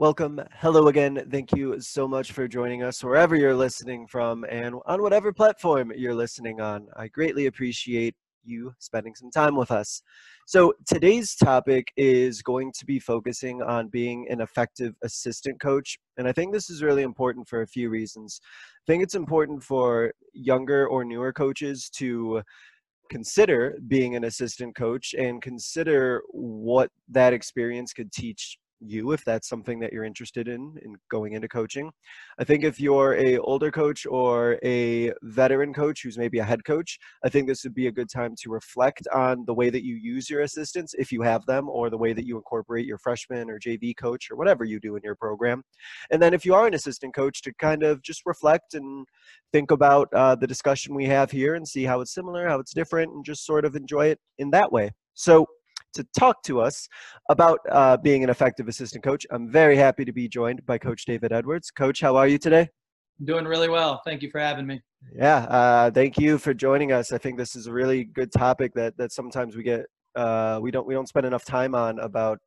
Welcome. Hello again. Thank you so much for joining us wherever you're listening from and on whatever platform you're listening on. I greatly appreciate you spending some time with us. So, today's topic is going to be focusing on being an effective assistant coach. And I think this is really important for a few reasons. I think it's important for younger or newer coaches to consider being an assistant coach and consider what that experience could teach you if that's something that you're interested in in going into coaching. I think if you're a older coach or a veteran coach who's maybe a head coach i think this would be a good time to reflect on the way that you use your assistants if you have them or the way that you incorporate your freshman or jv coach or whatever you do in your program. And then if you are an assistant coach to kind of just reflect and think about uh, the discussion we have here and see how it's similar how it's different and just sort of enjoy it in that way. So to talk to us about uh, being an effective assistant coach. I'm very happy to be joined by Coach David Edwards. Coach, how are you today? doing really well. Thank you for having me. Yeah, uh, thank you for joining us. I think this is a really good topic that that sometimes we get uh, we don't we don't spend enough time on about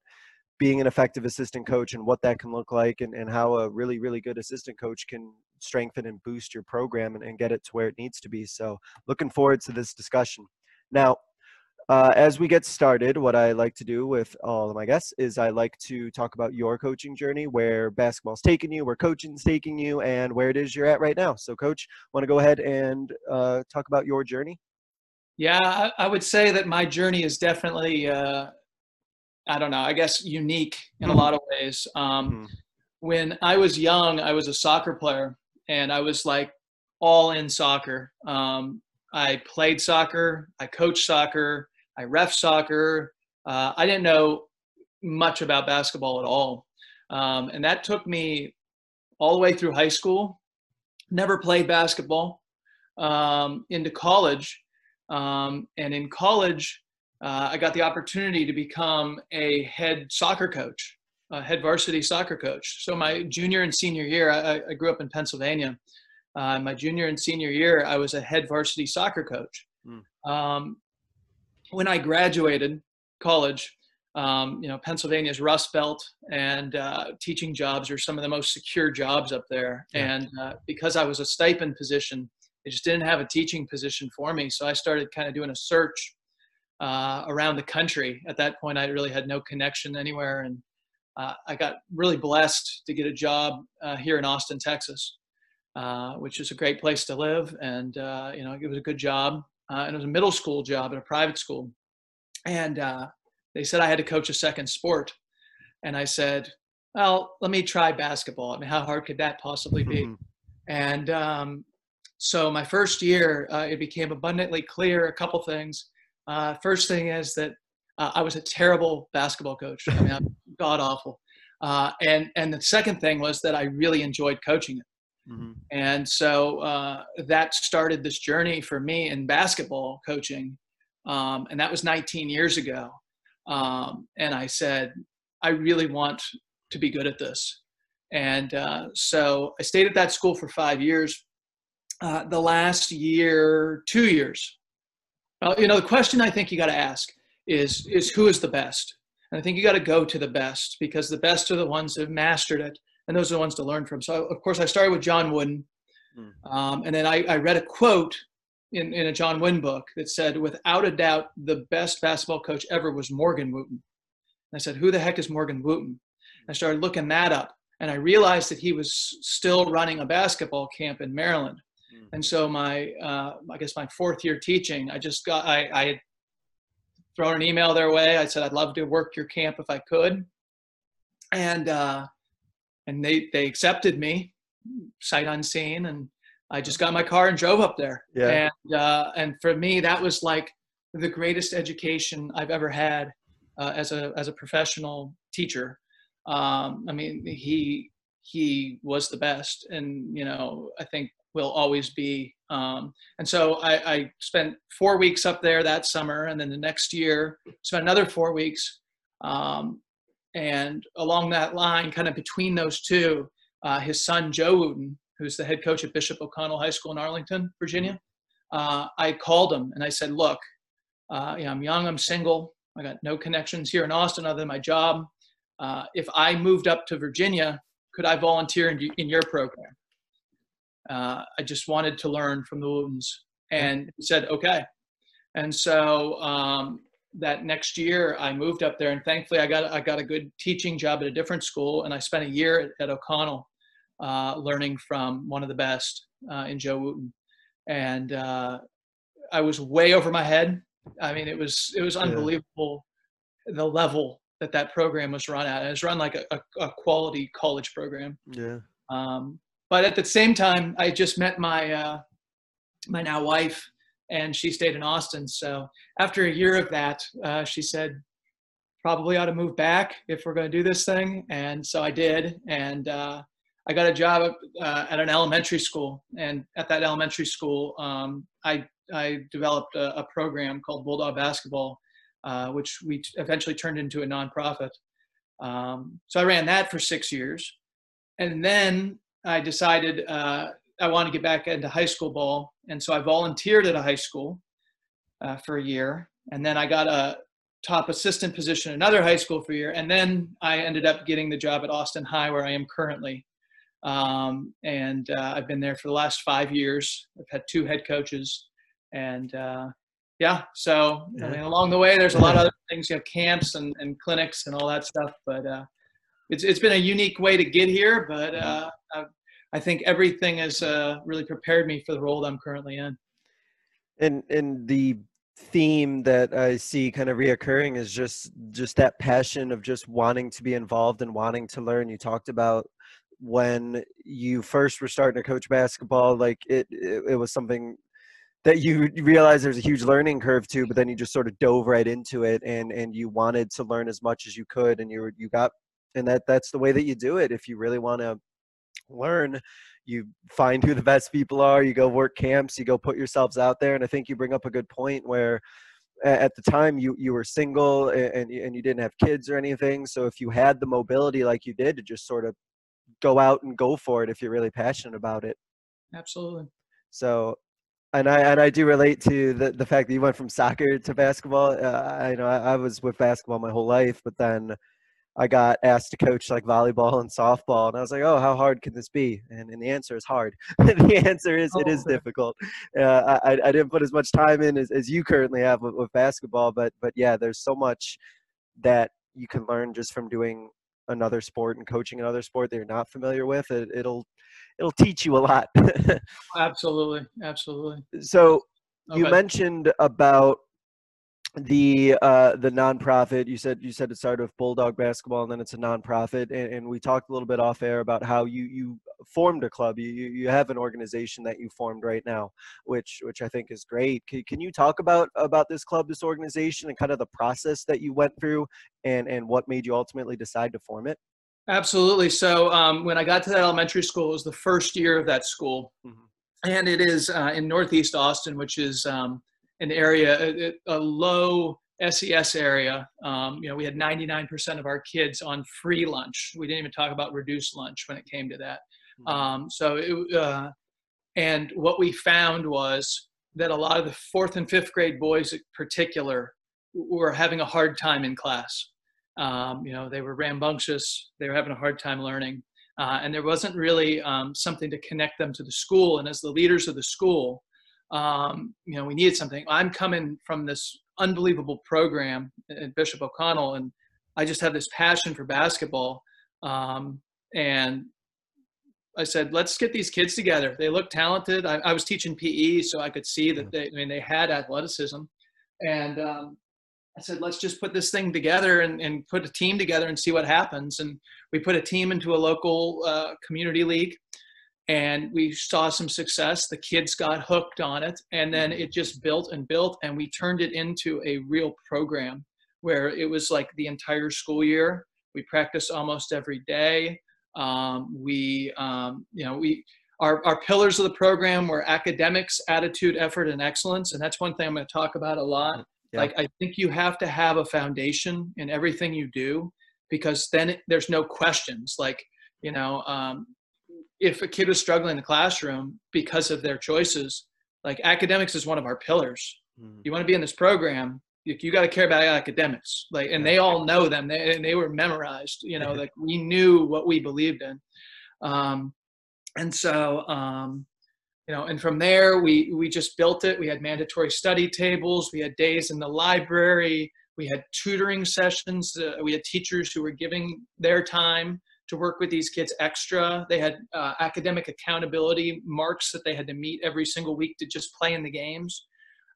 being an effective assistant coach and what that can look like and, and how a really really good assistant coach can strengthen and boost your program and, and get it to where it needs to be. So looking forward to this discussion. Now, uh, as we get started, what I like to do with all of my guests is I like to talk about your coaching journey, where basketball's taking you, where coaching's taking you, and where it is you're at right now. So, Coach, want to go ahead and uh, talk about your journey? Yeah, I, I, would say that my journey is definitely, uh, I don't know, I guess unique in a mm-hmm. lot of ways. Um, mm-hmm. When I was young, I was a soccer player, and I was like all in soccer. Um, I played soccer, I coached soccer, I ref soccer. Uh, I didn't know much about basketball at all. Um, and that took me all the way through high school. Never played basketball um, into college. Um, and in college, uh, I got the opportunity to become a head soccer coach, a head varsity soccer coach. So my junior and senior year, I, I grew up in Pennsylvania. Uh, my junior and senior year, I was a head varsity soccer coach. Mm. Um, when I graduated college, um, you know, Pennsylvania's Rust Belt and uh, teaching jobs are some of the most secure jobs up there. Yeah. And uh, because I was a stipend position, they just didn't have a teaching position for me. So I started kind of doing a search uh, around the country. At that point, I really had no connection anywhere. And uh, I got really blessed to get a job uh, here in Austin, Texas, uh, which is a great place to live. And, you know, it was a good job uh, and it was a middle school job at a private school. And uh, they said I had to coach a second sport. And I said, well, let me try basketball. I mean, how hard could that possibly be? Mm-hmm. And um, so my first year, uh, it became abundantly clear a couple things. Uh, first thing is that uh, I was a terrible basketball coach. I mean, I'm god awful. Uh, and and the second thing was that I really enjoyed coaching it. Mm-hmm. And so uh, that started this journey for me in basketball coaching. Um, and that was 19 years ago. Um, and I said, I really want to be good at this. And uh, so I stayed at that school for five years. Uh, the last year, two years. Well, you know, the question I think you got to ask is, is who is the best? And I think you got to go to the best because the best are the ones that have mastered it and those are the ones to learn from. So, of course, I started with John Wooden, mm. um, and then I, I, read a quote in, in a John Wooden book that said, "Without a doubt, the best basketball coach ever was Morgan Wootten." And I said, "Who the heck is Morgan Wootten?" I started looking that up, and I realized that he was still running a basketball camp in Maryland. Mm. And so, my uh, I guess my fourth year teaching, I just got I, I had thrown an email their way. I said, "I'd love to work your camp if I could." And uh, and they they accepted me sight unseen and i just got my car and drove up there yeah. and uh, and for me that was like the greatest education i've ever had uh, as a as a professional teacher um, i mean he he was the best, and you know I think will always be. Um, and so I, I, spent four weeks up there that summer, and then the next year spent another four weeks. Um, and along that line, kind of between those two, uh, his son Joe Wootten, who's the head coach at Bishop O'Connell High School in Arlington, Virginia, uh, I called him and I said, "Look, uh, you know, I'm young, I'm single, I got no connections here in Austin other than my job. Uh, if I moved up to Virginia, could I volunteer in, in your program?" Uh, I just wanted to learn from the Woottens, and he said, "Okay." And so um, that next year, I moved up there, and thankfully, I got I got a good teaching job at a different school, and I spent a year at, at O'Connell uh, learning from one of the best uh, in Joe Wootten, and uh, I was way over my head. I mean, it was it was unbelievable yeah. the level that that program was run at. It was run like a, a, a quality college program. Yeah. Um, but at the same time, I just met my uh, my now wife, and she stayed in Austin. So after a year of that, uh, she said, probably ought to move back if we're going to do this thing. And so I did, and uh, I got a job uh, at an elementary school, and at that elementary school, um, I I developed a, a, program called Bulldog Basketball, uh, which we eventually turned into a nonprofit. Um, so I ran that for six years, and then I decided uh, I wanted to get back into high school ball, and so I volunteered at a high school uh, for a year, and then I got a top assistant position at another high school for a year, and then I ended up getting the job at Austin High, where I am currently. Um, and uh, I've been there for the last five years. I've had two head coaches, and uh, yeah. So I mean, along the way, there's a lot of other things. You have camps and, and clinics and all that stuff. But uh, it's it's been a unique way to get here. But uh, I, think everything has uh, really prepared me for the role that I'm currently in. And and the theme that I see kind of reoccurring is just just that passion of just wanting to be involved and wanting to learn. You talked about when you first were starting to coach basketball like it, it, it was something that you realized there's a huge learning curve to but then you just sort of dove right into it and and you wanted to learn as much as you could and you you got and that that's the way that you do it if you really want to learn you find who the best people are you go work camps you go put yourselves out there and i think you bring up a good point where at the time you you were single and and you didn't have kids or anything so if you had the mobility like you did to just sort of go out and go for it if you're really passionate about it. Absolutely. So, and I and I do relate to the the fact that you went from soccer to basketball. Uh, I know I, I was with basketball my whole life, but then I got asked to coach like volleyball and softball, and I was like, "Oh, how hard can this be?" And, and the answer is hard. the answer is it is oh, difficult. Uh, I I didn't put as much time in as, as you currently have with, with basketball, but but yeah, there's so much that you can learn just from doing another sport and coaching another sport that you're not familiar with, it, it'll it'll teach you a lot. absolutely, absolutely. So you mentioned about the uh, the nonprofit. You said you said it started with Bulldog Basketball, and then it's a nonprofit. And, and we talked a little bit off air about how you you formed a club. You you have an organization that you formed right now, which which I think is great. Can, can you talk about about this club, this organization, and kind of the process that you went through, and and what made you ultimately decide to form it? Absolutely. So um, when I got to that elementary school, it was the first year of that school, mm-hmm. and it is uh, in Northeast Austin, which is um, an area, a, a low SES area. Um, you know, we had 99% of our kids on free lunch. We didn't even talk about reduced lunch when it came to that. Mm-hmm. Um, so, it, uh, and what we found was that a lot of the fourth and fifth grade boys, in particular, were having a hard time in class. Um, you know, they were rambunctious. They were having a hard time learning. Uh, and there wasn't really um, something to connect them to the school. And as the leaders of the school, um, you know, we needed something. I'm coming from this unbelievable program at Bishop O'Connell, and I just have this passion for basketball. Um, and I said, let's get these kids together. They look talented. I, I, was teaching PE, so I could see that they, I mean, they had athleticism. And um, I said, let's just put this thing together and, and, put a team together and see what happens. And we put a team into a local uh, community league and we saw some success. The kids got hooked on it, and then it just built and built, and we turned it into a real program where it was like the entire school year. We practiced almost every day. Um, we, um, you know, we our, our pillars of the program were academics, attitude, effort, and excellence. And that's one thing I'm going to talk about a lot. Yeah. Like, I think you have to have a foundation in everything you do because then it, there's no questions. Like, you know, um, if a kid was struggling in the classroom because of their choices, like academics is one of our pillars. Mm. You want to be in this program, you, you got to care about academics. Like, and they all know them. They, and they were memorized, you know, like we knew what we believed in. Um, and so um, you know and from there we we just built it we had mandatory study tables we had days in the library we had tutoring sessions uh, we had teachers who were giving their time to work with these kids extra they had uh, academic accountability marks that they had to meet every single week to just play in the games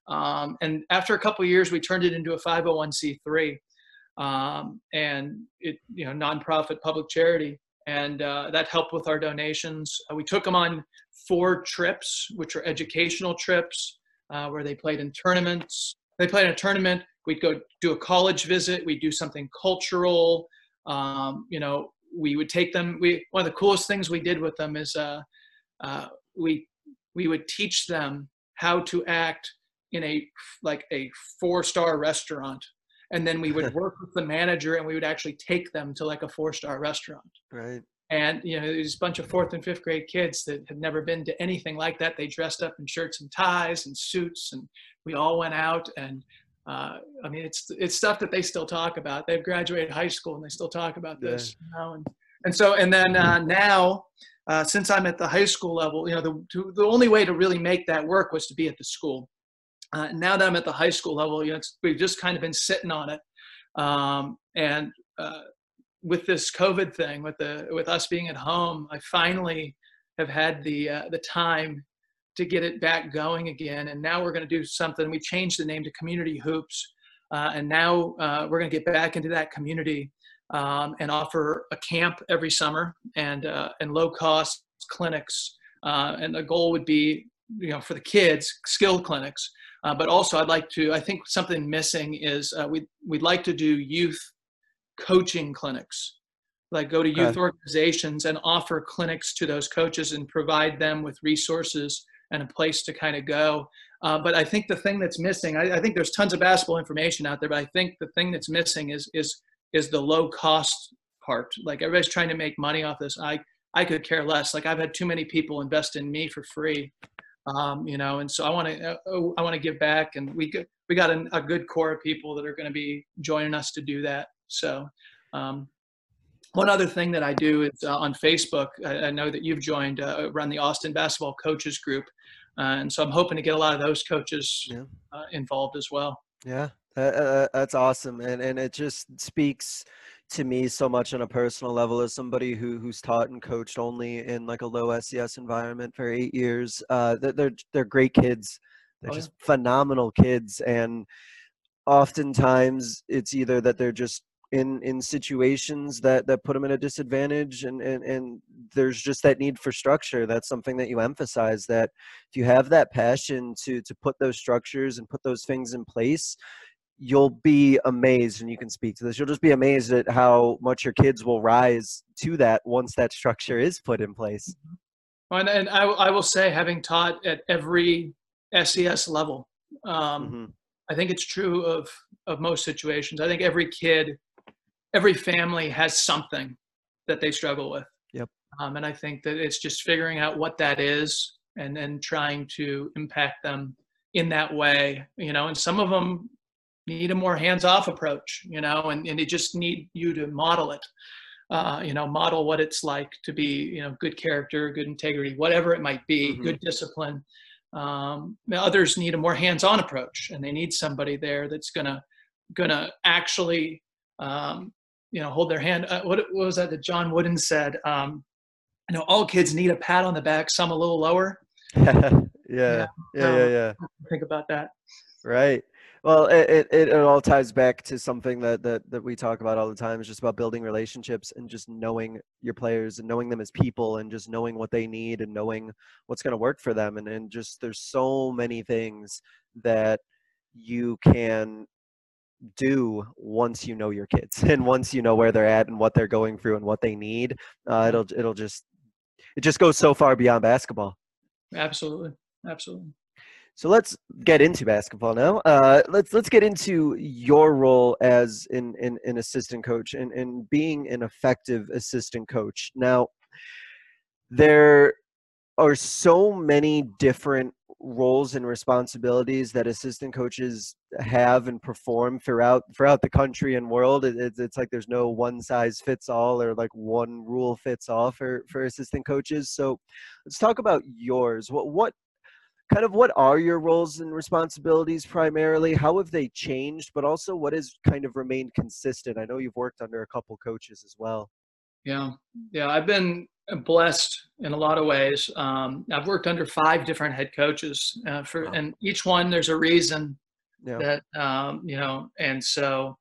um, and after a couple years we turned it into a 501c3 um, and it you know nonprofit public charity and uh, that helped with our donations. Uh, we took them on four trips, which are educational trips, uh, where they played in tournaments. They played in a tournament. We'd go do a college visit. We'd do something cultural. Um, you know, we would take them. We one of the coolest things we did with them is uh, uh, we we would teach them how to act in a like a four star restaurant. And then we would work with the manager and we would actually take them to like a four star restaurant. Right. And you know there's a bunch of fourth and fifth grade kids that had never been to anything like that. They dressed up in shirts and ties and suits and we all went out and uh, i mean it's it's stuff that they still talk about they've graduated high school and they still talk about this yeah. you know and, and so and then uh, now uh, since i'm at the high school level you know the, to, the only way to really make that work was to be at the school uh, now that I'm at the high school level, you know, we've just kind of been sitting on it. Um, and uh, with this COVID thing, with the with us being at home, I finally have had the uh, the time to get it back going again. And now we're going to do something. We changed the name to Community Hoops, uh, and now uh, we're going to get back into that community um, and offer a camp every summer and uh, and low cost clinics. and the goal would be, you know, for the kids, skill clinics uh, but also, I'd like to. I think something missing is uh, we we'd like to do youth coaching clinics, like go to youth organizations and offer clinics to those coaches and provide them with resources and a place to kind of go. Uh, but I think the thing that's missing, I, I, think there's tons of basketball information out there, but I think the thing that's missing is is is the low cost part. Like everybody's trying to make money off this. I I could care less. Like I've had too many people invest in me for free um, you know, and so I want to uh, oh, I want to give back, and we we got a, a, good core of people that are going to be joining us to do that. So, um, one other thing that I do is uh, on Facebook. I, I, know that you've joined uh, run the Austin Basketball Coaches Group, uh, and so I'm hoping to get a lot of those coaches yeah. Uh, involved as well. Yeah, that's awesome, and and it just speaks to me so much on a personal level as somebody who who's taught and coached only in like a low SES environment for eight years. Uh, they're they're great kids. They're oh, just yeah. phenomenal kids, and oftentimes it's either that they're just in in situations that that put them in a disadvantage and and and there's just that need for structure that's something that you emphasize that if you have that passion to to put those structures and put those things in place you'll be amazed and you can speak to this you'll just be amazed at how much your kids will rise to that once that structure is put in place mm-hmm. and, and I, I will say having taught at every ses level um, mm-hmm. i think it's true of of most situations i think every kid every family has something that they struggle with. Yep. Um, and i think that it's just figuring out what that is and then trying to impact them in that way you know and some of them need a more hands-off approach you know and, and they just need you to model it uh, you know model what it's like to be you know good character good integrity whatever it might be mm-hmm. good discipline. Um, others need a more hands-on approach and they need somebody there that's gonna gonna actually um, you know hold their hand uh, what, what, was that that john wooden said um, you know all kids need a pat on the back some a little lower yeah yeah yeah, yeah, yeah. think about that right well, it, it, it all ties back to something that, that, that we talk about all the time. It's just about building relationships and just knowing your players and knowing them as people and just knowing what they need and knowing what's going to work for them. And, and just there's so many things that you can do once you know your kids and once you know where they're at and what they're going through and what they need uh, it'll it'll just it just goes so far beyond basketball absolutely absolutely so let's get into basketball now. Uh, let's let's get into your role as an, an, an assistant coach and, and being an effective assistant coach. Now, there are so many different roles and responsibilities that assistant coaches have and perform throughout throughout the country and world. It, it's, it's like there's no one size fits all or like one rule fits all for for assistant coaches. So let's talk about yours. What what kind of what are your roles and responsibilities primarily? How have they changed? But also, what has kind of remained consistent? I know you've worked under a couple coaches as well. Yeah, yeah, I've been blessed in a lot of ways. Um, I've worked under five different head coaches, uh, for, wow. and each one there's a reason yeah. that um, you know, and so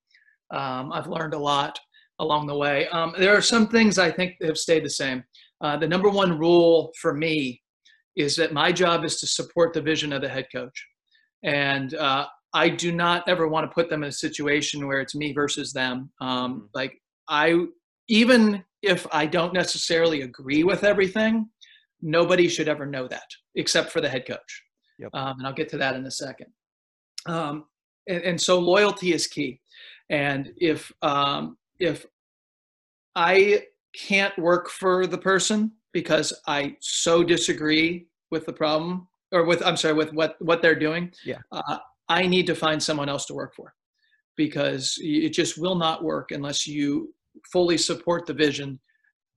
um, I've learned a lot along the way. Um, there are some things I think have stayed the same. Uh, the number one rule for me is that my job is to support the vision of the head coach. And uh, I do not ever want to put them in a situation where it's me versus them. Um, mm-hmm. like I, even if I don't necessarily agree with everything, nobody should ever know that except for the head coach. Yep. Um, and I'll get to that in a second. Um, and, and, so loyalty is key. And if um, if I can't work for the person because I so disagree with the problem or with I'm sorry with what what they're doing. Yeah. Uh, I need to find someone else to work for because it just will not work unless you fully support the vision.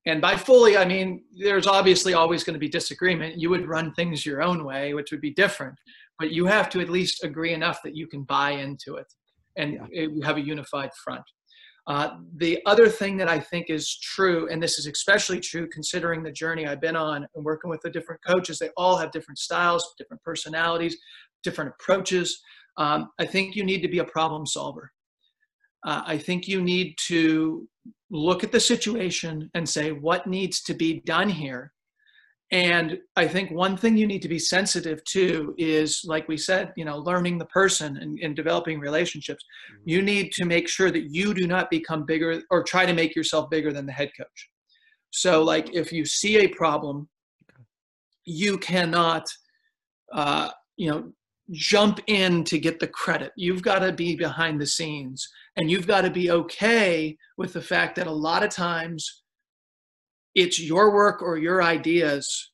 And by fully, I mean there's obviously always going to be disagreement. You would run things your own way, which would be different, but you have to at least agree enough that you can buy into it and yeah. have a unified front. Uh, the other thing that I think is true, and this is especially true considering the journey I've been on and working with the different coaches, they all have different styles, different personalities, different approaches. Um, I think you need to be a problem solver. Uh, I think you need to look at the situation and say, what needs to be done here? And I think one thing you need to be sensitive to is, like we said, you know, learning the person and, and developing relationships. Mm-hmm. You need to make sure that you do not become bigger or try to make yourself bigger than the head coach. So, like, if you see a problem, you cannot, uh, you know, jump in to get the credit. You've got to be behind the scenes and you've got to be okay with the fact that a lot of times it's your work or your ideas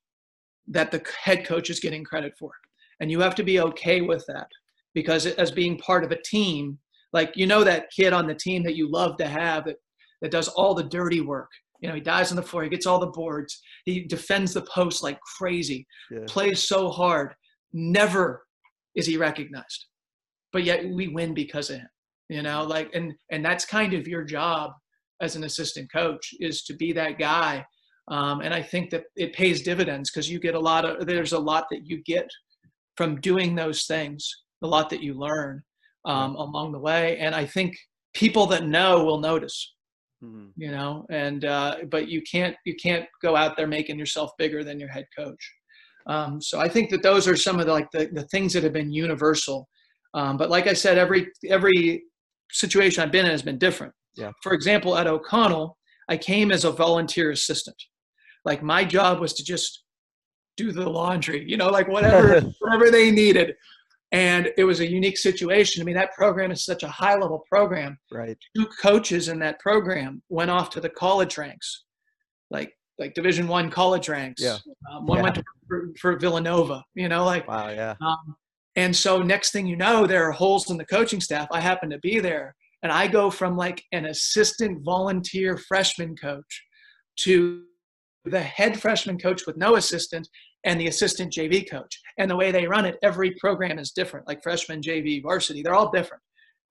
that the head coach is getting credit for. And you have to be okay with that because as being part of a team, like you know that kid on the team that you love to have that, that does all the dirty work. You know, he dies on the floor, he gets all the boards, he defends the post like crazy, yeah. plays so hard. Never is he recognized. But yet we win because of him. You know, like and and that's kind of your job as an assistant coach is to be that guy um, and I think that it pays dividends because you get a lot of, there's a lot that you get from doing those things, a lot that you learn um, along the way. And I think people that know will notice, mm-hmm. you know, and, uh, but you can't, you can't go out there making yourself bigger than your head coach. Um, so I think that those are some of the, like the, the things that have been universal. Um, but like I said, every, every situation I've been in has been different. Yeah. For example, at O'Connell, I came as a volunteer assistant. Like my job was to just do the laundry you know like whatever whatever they needed. And it was a unique situation. I mean that program is such a high level program. Right. Two coaches in that program went off to the college ranks. Like like division one college ranks. Yeah. Um, one yeah. went to, for, for, villanova you know like wow yeah. um, and so next thing you know there are holes in the coaching staff i happen to be there and i go from like an assistant volunteer freshman coach to the head freshman coach with no assistant and the assistant JV coach. And the way they run it, every program is different, like freshman, JV, varsity, they're all different.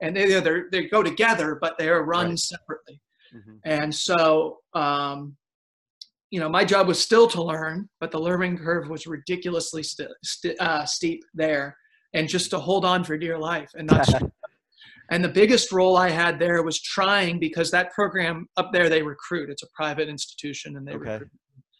And they, they go together, but they are run right. separately. Mm-hmm. And so, um, you know, my job was still to learn, but the learning curve was ridiculously st- st- uh, steep there. And just to hold on for dear life and not And the biggest role I had there was trying because that program up there they recruit. It's a private institution and they okay. recruit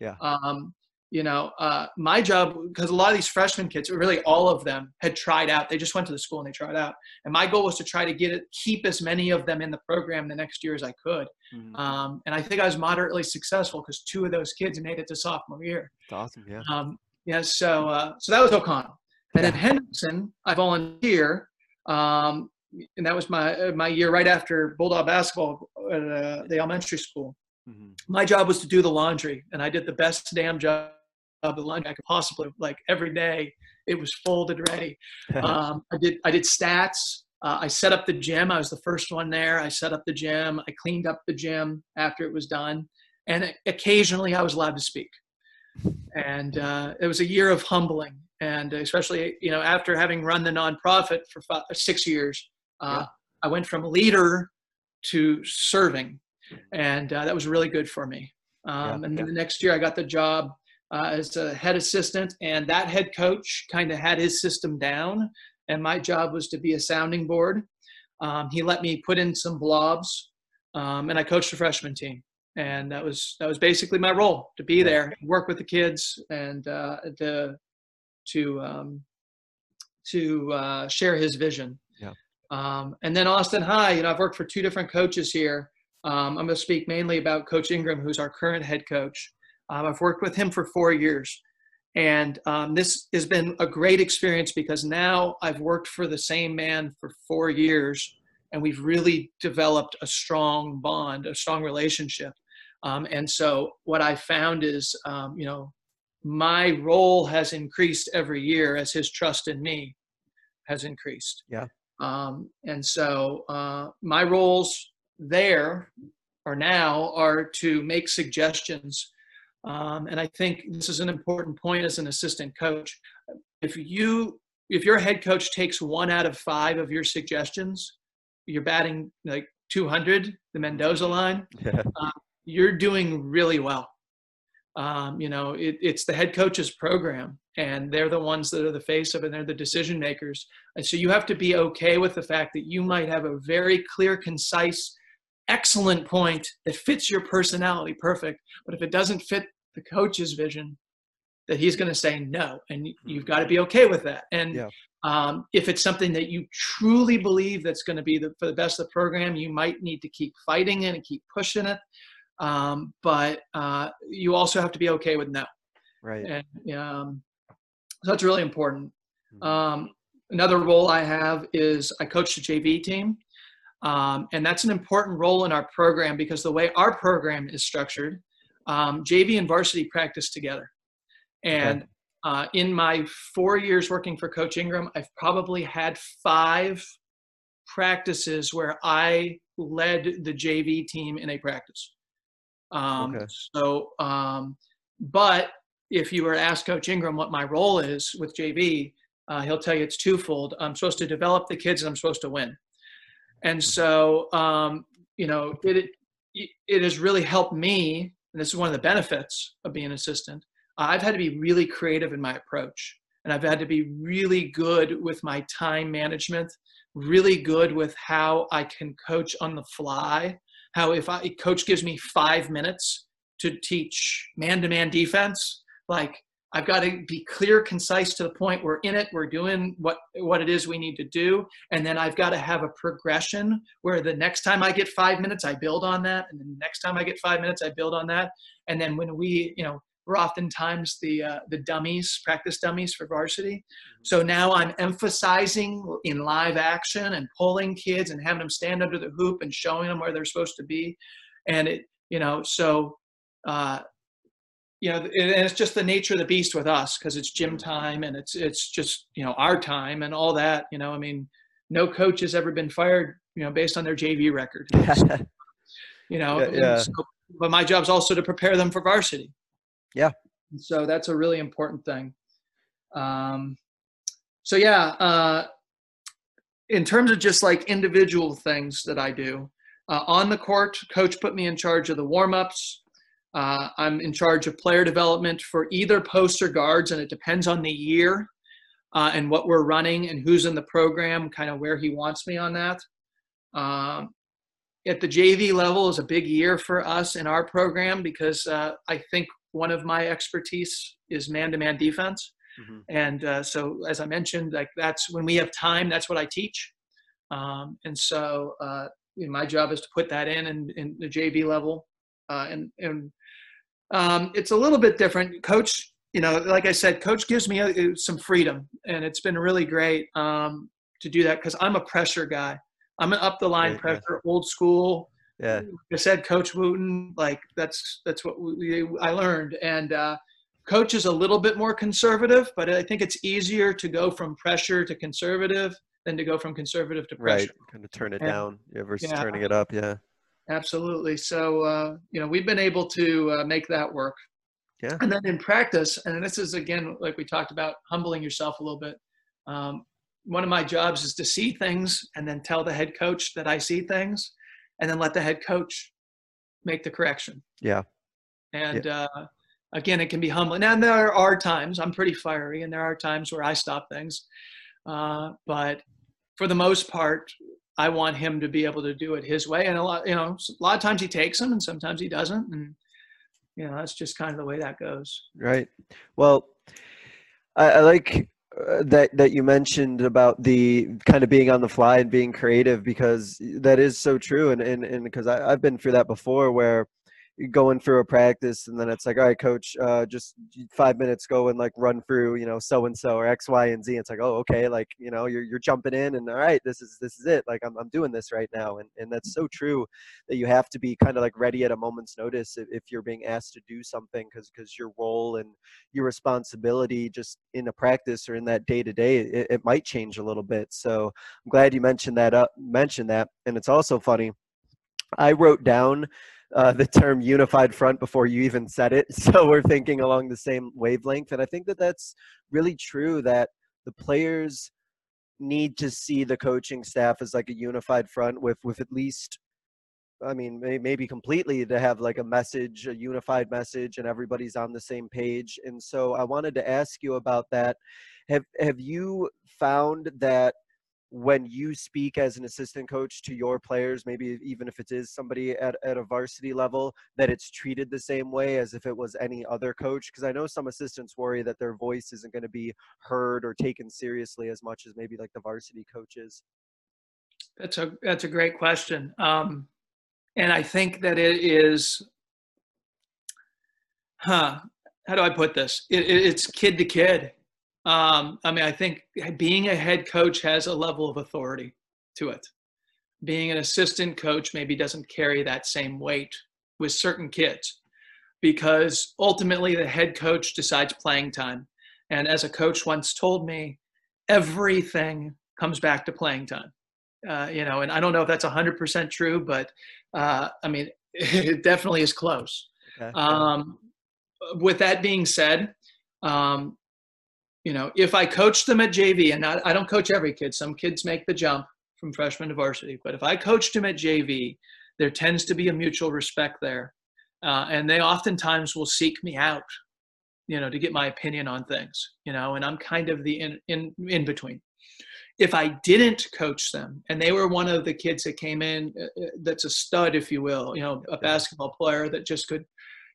yeah. Um, you know, uh, my job, because a lot of these freshman kids, really all of them had tried out. They just went to the school and they tried out. And my goal was to try to get it, keep as many of them in the program the next year as I could. Mm-hmm. Um, and I think I was moderately successful because two of those kids made it to sophomore year. That's awesome. Yeah. Um, yeah. So, uh, so that was O'Connell. And then Henderson, I volunteer. Um, and that was my, uh, my year right after Bulldog basketball at uh, the elementary school. Mm-hmm. My job was to do the laundry, and I did the best damn job of the laundry I could possibly. Like every day, it was folded ready. um, I did I did stats. Uh, I set up the gym. I was the first one there. I set up the gym. I cleaned up the gym after it was done, and occasionally I was allowed to speak. And uh, it was a year of humbling, and especially you know after having run the nonprofit for five, six years, uh, yeah. I went from leader to serving, and uh, that was really good for me. Um, yeah, and then the next year, I got the job uh, as a head assistant, and that head coach kind of had his system down, and my job was to be a sounding board. Um, he let me put in some blobs, um, and I coached the freshman team, and that was that was basically my role to be there, work with the kids, and uh, to to um, to uh, share his vision. Yeah. Um, and then Austin High, you know, I've worked for two different coaches here. Um, I'm going to speak mainly about Coach Ingram, who's our current head coach. Um, I've worked with him for four years. And um, this has been a great experience because now I've worked for the same man for four years and we've really developed a strong bond, a strong relationship. Um, and so what I found is, um, you know, my role has increased every year as his trust in me has increased. Yeah. Um, and so uh, my roles there or now are to make suggestions um, and I think this is an important point as an assistant coach. If you if your head coach takes one out of five of your suggestions, you're batting like 200, the Mendoza line. Yeah. Uh, you're doing really well. Um, you know, it, it's the head coach's program, and they're the ones that are the face of it, and they're the decision makers. And so you have to be okay with the fact that you might have a very clear, concise excellent point that fits your personality perfect. But if it doesn't fit the coach's vision, that he's going to say no, and you've got to be okay with that. And yeah. um, if it's something that you truly believe that's going to be the, for the best of the program, you might need to keep fighting it and keep pushing it. Um, but uh, you also have to be okay with no. Right. And um, so that's really important. Mm-hmm. Um, another role I have is I coach the JV team. Um, and that's an important role in our program because the way our program is structured, um, JV and varsity practice together. And okay. uh, in my four years working for Coach Ingram, I've probably had five practices where I led the JV team in a practice. Um, okay. So, um, but if you were to ask Coach Ingram what my role is with JV, uh, he'll tell you it's twofold. I'm supposed to develop the kids and I'm supposed to win. And mm-hmm. so, um, you know, it, it has really helped me, and this is one of the benefits of being an assistant. I've had to be really creative in my approach, and I've had to be really good with my time management, really good with how I can coach on the fly. How if I coach gives me five minutes to teach man-to-man defense, like I've got to be clear, concise to the point. We're in it. We're doing what what it is we need to do, and then I've got to have a progression where the next time I get five minutes, I build on that, and the next time I get five minutes, I build on that, and then when we, you know, we're oftentimes the uh, the dummies, practice dummies for varsity. Mm-hmm. So now I'm emphasizing in live action and pulling kids and having them stand under the hoop and showing them where they're supposed to be, and it, you know, so. Uh, you know, and it's just the nature of the beast with us because it's gym time and it's it's just you know our time and all that. You know, I mean, no coach has ever been fired, you know, based on their JV record. you know, yeah, yeah. So, but my job's also to prepare them for varsity. Yeah. So that's a really important thing. Um, so yeah, uh, in terms of just like individual things that I do uh, on the court, coach put me in charge of the warm ups uh, I'm in charge of player development for either posts or guards, and it depends on the year uh, and what we're running and who's in the program, kind of where he wants me on that. Um, at the JV level is a big year for us in our program because uh, I think one of my expertise is man-to-man defense. Mm-hmm. And uh, so, as I mentioned, like that's when we have time, that's what I teach. Um, and so, uh, you know, my job is to put that in in, in the JV level. Uh, and and um, it's a little bit different. Coach, you know, like I said, coach gives me a, uh, some freedom, and it's been really great um, to do that because I'm a pressure guy. I'm an up the line right, pressure, yeah. old school. Yeah. I said, Coach Wootten, like that's that's what we, I learned, and uh, coach is a little bit more conservative, but I think it's easier to go from pressure to conservative than to go from conservative to pressure. Right, kind of turn it and, down yeah, versus yeah. turning it up. Yeah. Absolutely. So uh, you know we've been able to uh, make that work. Yeah. And then in practice, and this is again like we talked about, humbling yourself a little bit. Um, one of my jobs is to see things and then tell the head coach that I see things, and then let the head coach make the correction. Yeah. And yeah. Uh, again, it can be humbling. And there are times I'm pretty fiery, and there are times where I stop things. Uh, but for the most part, I want him to be able to do it his way. And a lot, you know, a lot of times he takes them, and sometimes he doesn't. And you know, that's just kind of the way that goes. Right. Well, I, I like Uh, that that you mentioned about the kind of being on the fly and being creative because that is so true. And and and because I've been through that before where going through a practice and then it's like all right coach uh, just five minutes go and like run through you know so and so or x y and z. It's like oh okay like you know you're, you're jumping in and all right this is this is it like I'm, I'm doing this right now and, and that's so true that you have to be kind of like ready at a moment's notice if, if you're being asked to do something because because your role and your responsibility just in a practice or in that day to day it might change a little bit so i'm glad you mentioned that up mentioned that and it's also funny i wrote down uh, the term unified front before you even said it. So we're thinking along the same wavelength. And I think that that's really true that the players need to see the coaching staff as like a unified front with, with at least, I mean, maybe completely to have like a message, a unified message, and everybody's on the same page. And so I wanted to ask you about that. Have, have you found that when you speak as an assistant coach to your players, maybe even if it is somebody at, at a varsity level, that it's treated the same way as if it was any other coach? Because I know some assistants worry that their voice isn't going to be heard or taken seriously as much as maybe like the varsity coaches. That's a that's a great question, um, and I think that it is, huh? How do I put this? It, it, it's kid to kid um, I mean, I think being a head coach has a level of authority to it. Being an assistant coach maybe doesn't carry that same weight with certain kids because ultimately the head coach decides playing time. And as a coach once told me, everything comes back to playing time. Uh, you know, and I don't know if that's 100% true, but uh, I mean, it definitely is close. Okay. Um, with that being said, um, you know, if I coach them at JV, and I, I don't coach every kid, some kids make the jump from freshman to varsity, but if I coached them at JV, there tends to be a mutual respect there. Uh, and they oftentimes will seek me out, you know, to get my opinion on things, you know, and I'm kind of the in, in, in between. If I didn't coach them and they were one of the kids that came in, uh, uh that's a stud, if you will, you know, a basketball player that just could,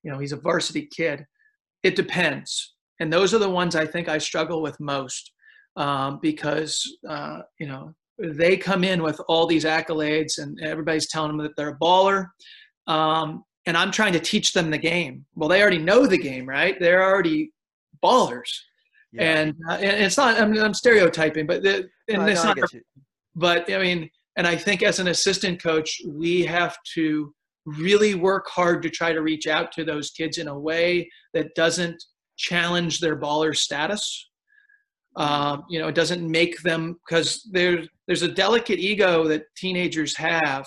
you know, he's a varsity kid. It depends and those are the ones I think I struggle with most um, because uh, you know they come in with all these accolades and everybody's telling them that they're a baller. Um, and I'm trying to teach them the game. Well, they already know the game, right? They're already ballers. Yeah. And, uh, and it's not, I'm, I'm stereotyping, but the, and it's not, but I mean, and I think as an assistant coach, we have to really work hard to try to reach out to those kids in a way that doesn't challenge their baller status. Um, you know, it doesn't make them because there's there's a delicate ego that teenagers have.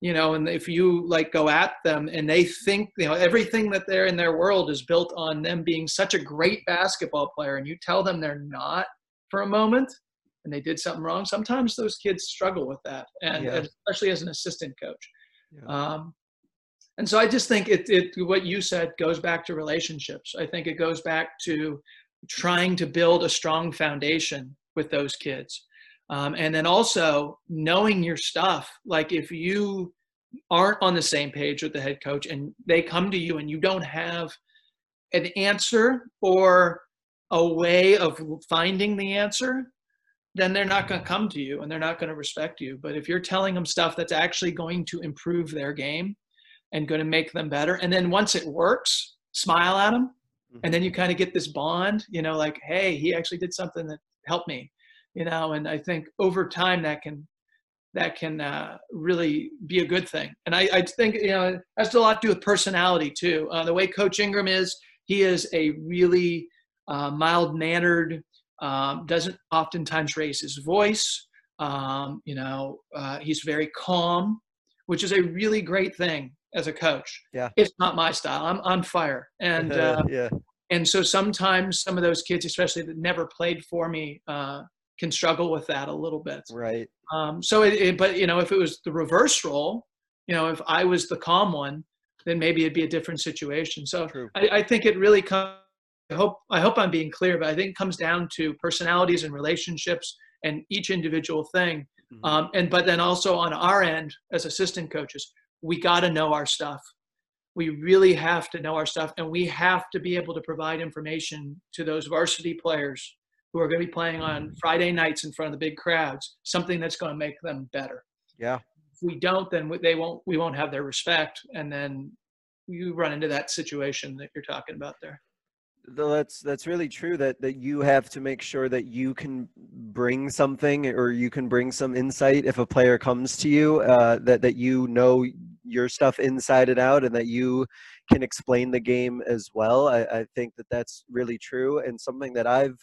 You know, and if you like go at them and they think you know everything that they're in their world is built on them being such a great basketball player, and you tell them they're not for a moment, and they did something wrong. Sometimes those kids struggle with that, and, yeah. especially as an assistant coach. Yeah. Um, and so I just think it, it what you said goes back to relationships. I think it goes back to trying to build a strong foundation with those kids. Um, and then also knowing your stuff. Like if you aren't on the same page with the head coach and they come to you and you don't have an answer or a way of finding the answer, then they're not going to come to you and they're not going to respect you. But if you're telling them stuff that's actually going to improve their game and going to make them better, and then once it works, smile at them, mm-hmm. and then you kind of get this bond, you know, like, hey, he actually did something that helped me, you know. And I think over time that can that can uh, really be a good thing. And I, I think you know has a lot to do with personality too. Uh, the way Coach Ingram is, he is a really uh, mild mannered, um, doesn't oftentimes raise his voice. Um, you know, uh, he's very calm, which is a really great thing as a coach. Yeah, it's not my style. I'm on fire, and uh, yeah. And so sometimes some of those kids, especially that never played for me, uh, can struggle with that a little bit. Right. Um, so, it, it, but you know, if it was the reverse role, you know, if I was the calm one, then maybe it'd be a different situation. So I, I, think it really comes. I hope I hope I'm being clear, but I think it comes down to personalities and relationships and each individual thing. Mm-hmm. Um, and but then also on our end as assistant coaches, we got to know our stuff. We really have to know our stuff, and we have to be able to provide information to those varsity players who are going to be playing on Friday nights in front of the big crowds, something that's going to make them better. Yeah. If we don't, then they won't. We won't have their respect, and then you run into that situation that you're talking about there. That's that's really true. That that you have to make sure that you can bring something, or you can bring some insight if a player comes to you. Uh, that that you know your stuff inside and out, and that you can explain the game as well. I, I think that that's really true, and something that I've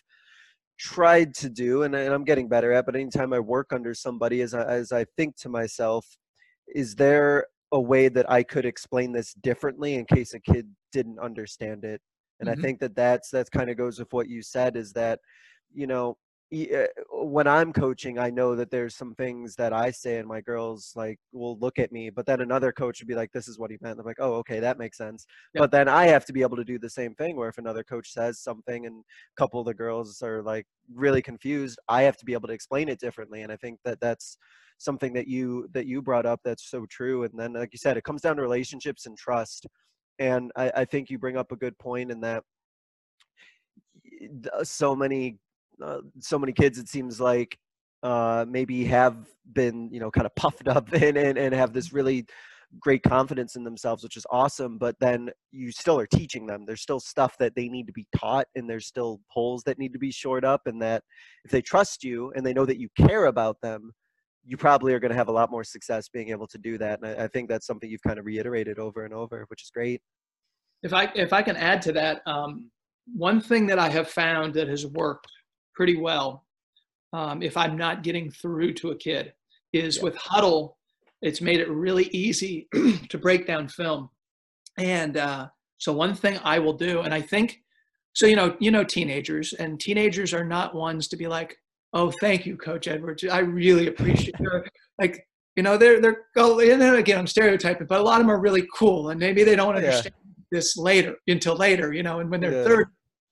tried to do and, and i'm getting better at but anytime i work under somebody as I, as I think to myself is there a way that i could explain this differently in case a kid didn't understand it and mm-hmm. i think that that's that kind of goes with what you said is that you know Eh, when I'm coaching, I know that there's some things that I say, and my girls like will look at me, but then another coach would be like, "This is what he meant." I'm like, "Oh, okay, that makes sense." Yep. But then I have to be able to do the same thing. Where if another coach says something, and a couple of the girls are like really confused, I have to be able to explain it differently. And I think that that's something that you that you brought up that's so true. And then, like you said, it comes down to relationships and trust. And I, I think you bring up a good point in that so many uh, so many kids it seems like uh, maybe have been you know kind of puffed up and, and, and have this really great confidence in themselves which is awesome but then you still are teaching them. There's still stuff that they need to be taught and there's still holes that need to be shored up and that if they trust you and they know that you care about them you probably are going to have a lot more success being able to do that and I, I think that's something you've kind of reiterated over and over which is great. If i if i can add to that um, one thing that i have found that has worked pretty well um, if I'm not getting through to a kid. Is yeah. with Hudl, it's made it really easy to break down film. And uh, so one thing I will do, and I think, so you know, you know, teenagers, and teenagers are not ones to be like, "Oh, thank you, Coach Edwards. I really appreciate it." like, you know, they're they're oh, and then again, I'm stereotyping, but a lot of them are really cool, and maybe they don't understand yeah. this later until later, you know, and when they're yeah. 30,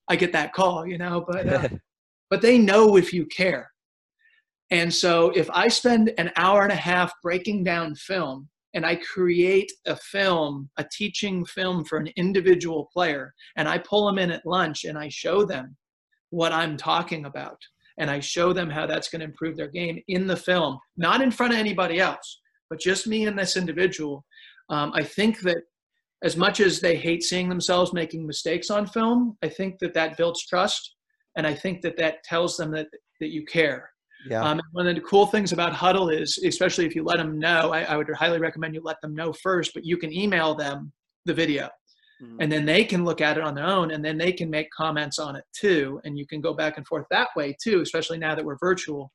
I get that call, you know, but uh, but they know if you care. And so if I spend an hour and a half breaking down film and I create a film, a teaching film for an individual player, and I pull them in at lunch and I show them what I'm talking about, and I show them how that's going to improve their game in the film, not in front of anybody else, but just me and this individual. Um, I think that as much as they hate seeing themselves making mistakes on film, I think that that builds trust and I think that that tells them that that you care. Yeah. Um, one of the cool things about Hudl is, especially if you let them know, I, I, would highly recommend you let them know first, but you can email them the video. Mm-hmm. And then they can look at it on their own and then they can make comments on it too. And you can go back and forth that way too, especially now that we're virtual.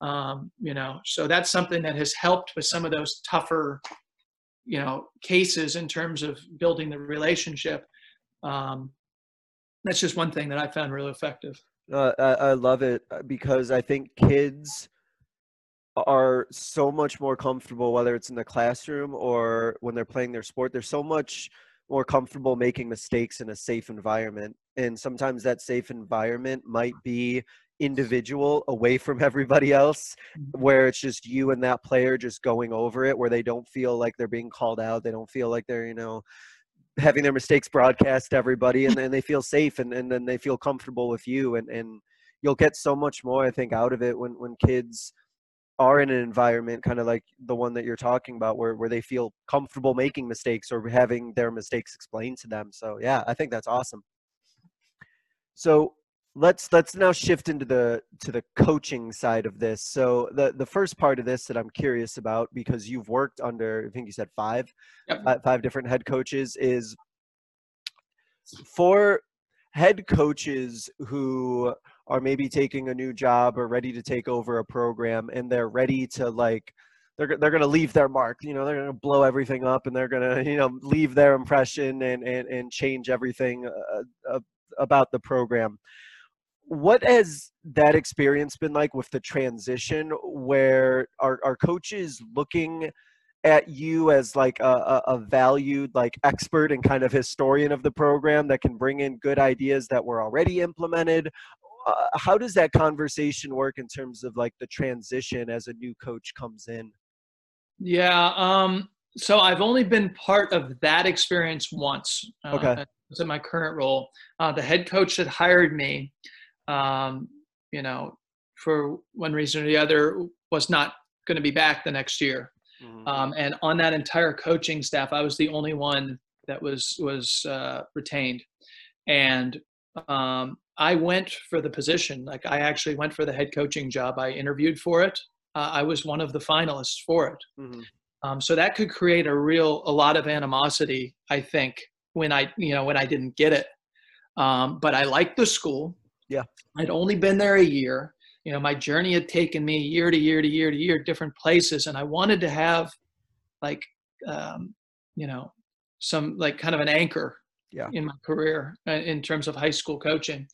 Um, you know, so that's something that has helped with some of those tougher, you know, cases in terms of building the relationship. Um, that's just one thing that I found really effective. Uh, I, I love it uh, because I think kids are so much more comfortable, whether it's in the classroom or when they're playing their sport. They're so much more comfortable making mistakes in a safe environment. And sometimes that safe environment might be individual away from everybody else mm-hmm. where it's just you and that player just going over it where they don't feel like they're being called out they don't feel like they're you know having their mistakes broadcast to everybody and then they feel safe and, and then they feel comfortable with you and, and you'll get so much more i think out of it when, when kids are in an environment kind of like the one that you're talking about where, where they feel comfortable making mistakes or having their mistakes explained to them. So yeah i think that's awesome. So let's let's now shift into the to the coaching side of this so the the first part of this that i'm curious about because you've worked under i think you said five yep. uh, five different head coaches is for head coaches who are maybe taking a new job or ready to take over a program and they're ready to like they're, they're going to leave their mark you know they're going to blow everything up and they're going to you know leave their impression and and, and change everything uh, uh, about the program what has that experience been like with the transition where are, are coaches looking at you as like a, a, valued like expert and kind of historian of the program that can bring in good ideas that were already implemented? Uh, how does that conversation work in terms of like the transition as a new coach comes in? Yeah um so i've only been part of that experience once uh, okay. was in my current role. Uh, the head coach that hired me um, you know, for one reason or the other, was not going to be back the next year. Mm-hmm. Um, and on that entire coaching staff, I was the only one that was was uh, retained, and um, I went for the position. Like I actually went for the head coaching job. I interviewed for it. Uh, I was one of the finalists for it. Mm-hmm. Um, so that could create a real a lot of animosity. I think when I you know when I didn't get it. Um, but I liked the school. Yeah. I'd only been there a year. You know, my journey had taken me year to year to year to year, different places, and I wanted to have like, um, you know, some like kind of an anchor yeah. in my career uh, in terms of high school coaching.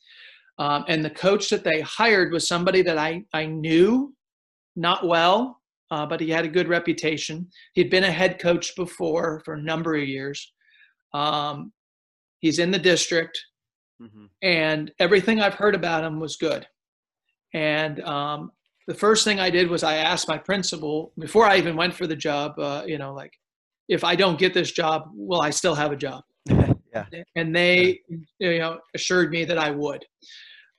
Um, and the coach that they hired was somebody that I I knew not well, uh, but he had a good reputation. He'd been a head coach before for a number of years. Um, he's in the district. Mm-hmm. And everything I've heard about him was good. And um, the first thing I did was I asked my principal before I even went for the job, uh, you know, like, if I don't get this job, will I still have a job? yeah. And they, you know, assured me that I would.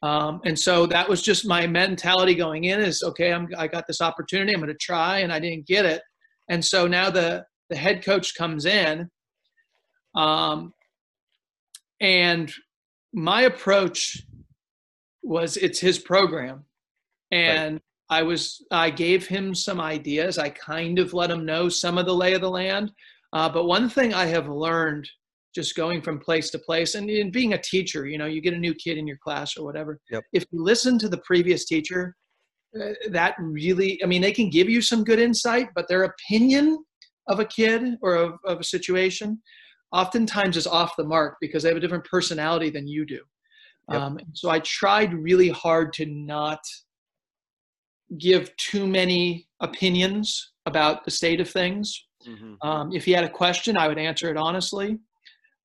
Um, and so that was just my mentality going in is okay, I'm, I got this opportunity. I'm going to try and I didn't get it. And so now the, the head coach comes in um, and my approach was it's his program and right. i was i gave him some ideas i kind of let him know some of the lay of the land uh, but one thing i have learned just going from place to place and, and being a teacher you know you get a new kid in your class or whatever yep. if you listen to the previous teacher uh, that really i mean they can give you some good insight but their opinion of a kid or of, of a situation oftentimes is off the mark because they have a different personality than you do. Yep. Um, so I tried really hard to not give too many opinions about the state of things. Mm-hmm. Um, if he had a question, I would answer it honestly.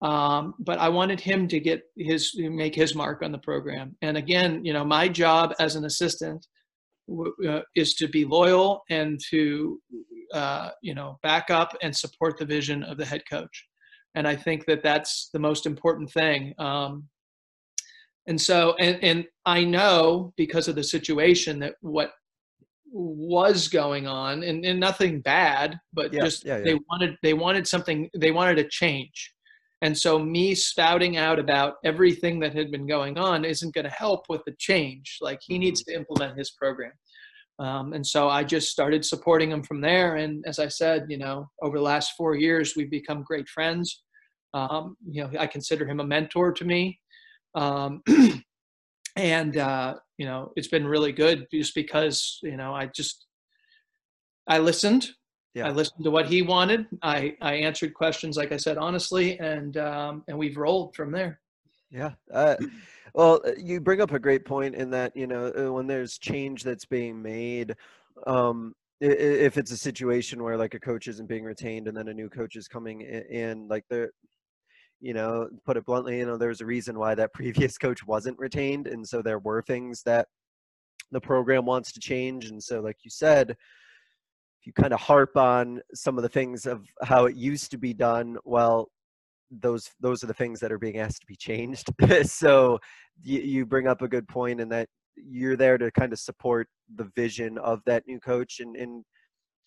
Um, but I wanted him to get his make his mark on the program. And again, you know, my job as an assistant uh, is to be loyal and to uh, you know back up and support the vision of the head coach and I think that that's the most important thing. Um, and so, and, and I know because of the situation that what was going on, and, and nothing bad, but yeah, just yeah, yeah. they wanted they wanted something they wanted a change. And so, me spouting out about everything that had been going on isn't going to help with the change. Like he needs mm-hmm. to implement his program. Um, and so I just started supporting him from there. And as I said, you know, over the last four years, we've become great friends. Um, you know, I consider him a mentor to me. Um, and, uh, you know, it's been really good just because, you know, I just, I listened. Yeah. I listened to what he wanted. I, I answered questions, like I said, honestly, and, um, and we've rolled from there. Yeah. Uh, well, uh, you bring up a great point in that, you know, uh, when there's change that's being made, um, if it's a situation where like a coach isn't being retained and then a new coach is coming in, like the you know, put it bluntly, you know, there's a reason why that previous coach wasn't retained. And so there were things that the program wants to change. And so, like you said, if you kind of harp on some of the things of how it used to be done, well, those those are the things that are being asked to be changed. so you, you bring up a good point in that you're there to kind of support the vision of that new coach and, and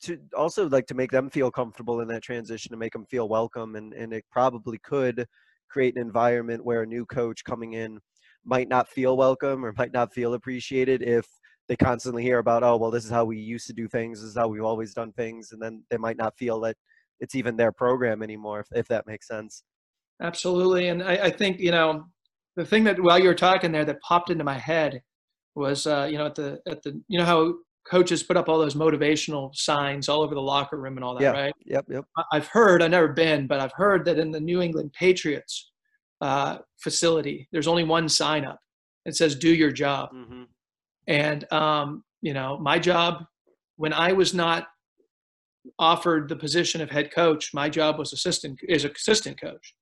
to also like to make them feel comfortable in that transition to make them feel welcome and, and it probably could create an environment where a new coach coming in might not feel welcome or might not feel appreciated if they constantly hear about oh well this is how we used to do things this is how we've always done things and then they might not feel that it's even their program anymore if, if that makes sense. Absolutely and I, I think you know the thing that while you were talking there that popped into my head was uh, you know at the at the you know how coaches put up all those motivational signs all over the locker room and all that yeah. right? yep yep. I've heard i've never been but i've heard that in the new england patriots uh, facility there's only one sign up. It says do your job. Mm-hmm. and um, you know my job when i was not offered the position of head coach my job was assistant is assistant coach.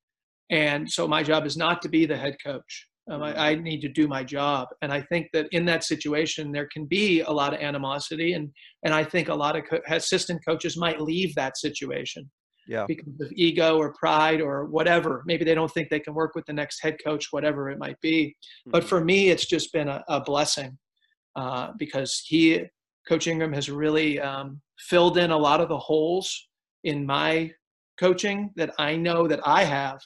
And so my job is not to be the head coach um, I, I, need to do my job, and I think that in that situation there can be a lot of animosity, and and I think a lot of co- assistant coaches might leave that situation, yeah, because of ego or pride or whatever. Maybe they don't think they can work with the next head coach, whatever it might be. Mm-hmm. But for me, it's just been a, a blessing uh, because he, Coach Ingram, has really um, filled in a lot of the holes in my coaching that I know that I have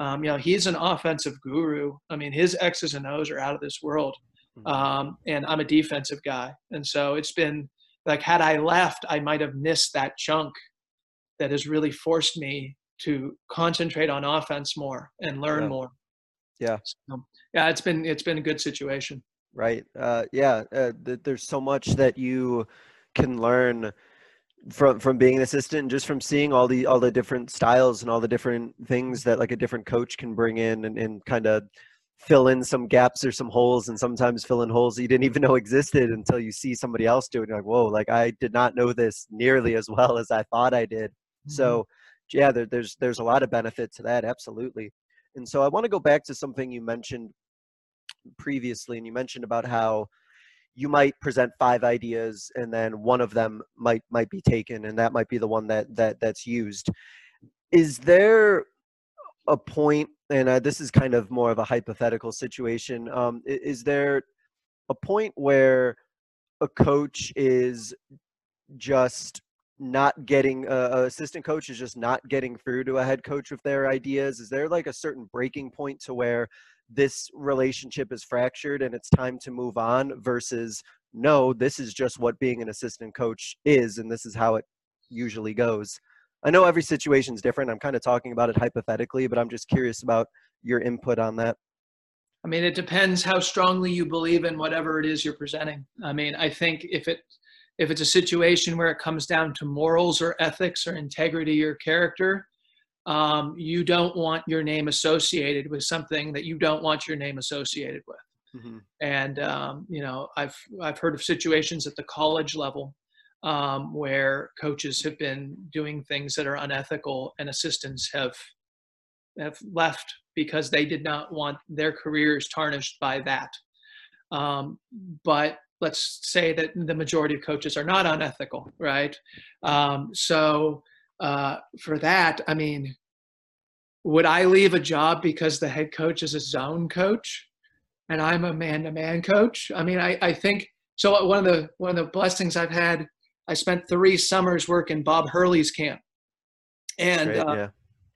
um, you know, he's an offensive guru. I mean, his X's and O's are out of this world. Mm-hmm. Um, and I'm a defensive guy. And so it's been like, had I left, I might have missed that chunk that has really forced me to concentrate on offense more and learn yeah. more. Yeah. So, yeah, it's been, it's been a good situation. Right. Uh, yeah. Uh, th- there's so much that you can learn from from being an assistant and just from seeing all the all the different styles and all the different things that like a different coach can bring in and, and kind of fill in some gaps or some holes and sometimes fill in holes that you didn't even know existed until you see somebody else do it. You're like whoa like i did not know this nearly as well as i thought i did. Mm-hmm. so yeah there, there's there's a lot of benefit to that absolutely. And so i want to go back to something you mentioned previously and you mentioned about how you might present five ideas and then one of them might might be taken and that might be the one that that that's used. Is there a point and uh, this is kind of more of a hypothetical situation um, is there a point where a coach is just not getting uh, assistant coach is just not getting through to a head coach with their ideas? Is there like a certain breaking point to where this relationship is fractured and it's time to move on versus no this is just what being an assistant coach is and this is how it usually goes. I know every situation is different. I'm kind of talking about it hypothetically but i'm just curious about your input on that. I mean it depends how strongly you believe in whatever it is you're presenting. I mean i think if it if it's a situation where it comes down to morals or ethics or integrity or character um, you don't want your name associated with something that you don't want your name associated with. Mm-hmm. And um, you know, I've I've heard of situations at the college level um, where coaches have been doing things that are unethical, and assistants have have left because they did not want their careers tarnished by that. Um, but let's say that the majority of coaches are not unethical, right? Um, so uh, for that, I mean, would I leave a job because the head coach is a zone coach and I'm a man-to-man coach? I mean, I, I think so. One of the one of the blessings I've had, I spent three summers working Bob Hurley's camp, and great, uh, yeah.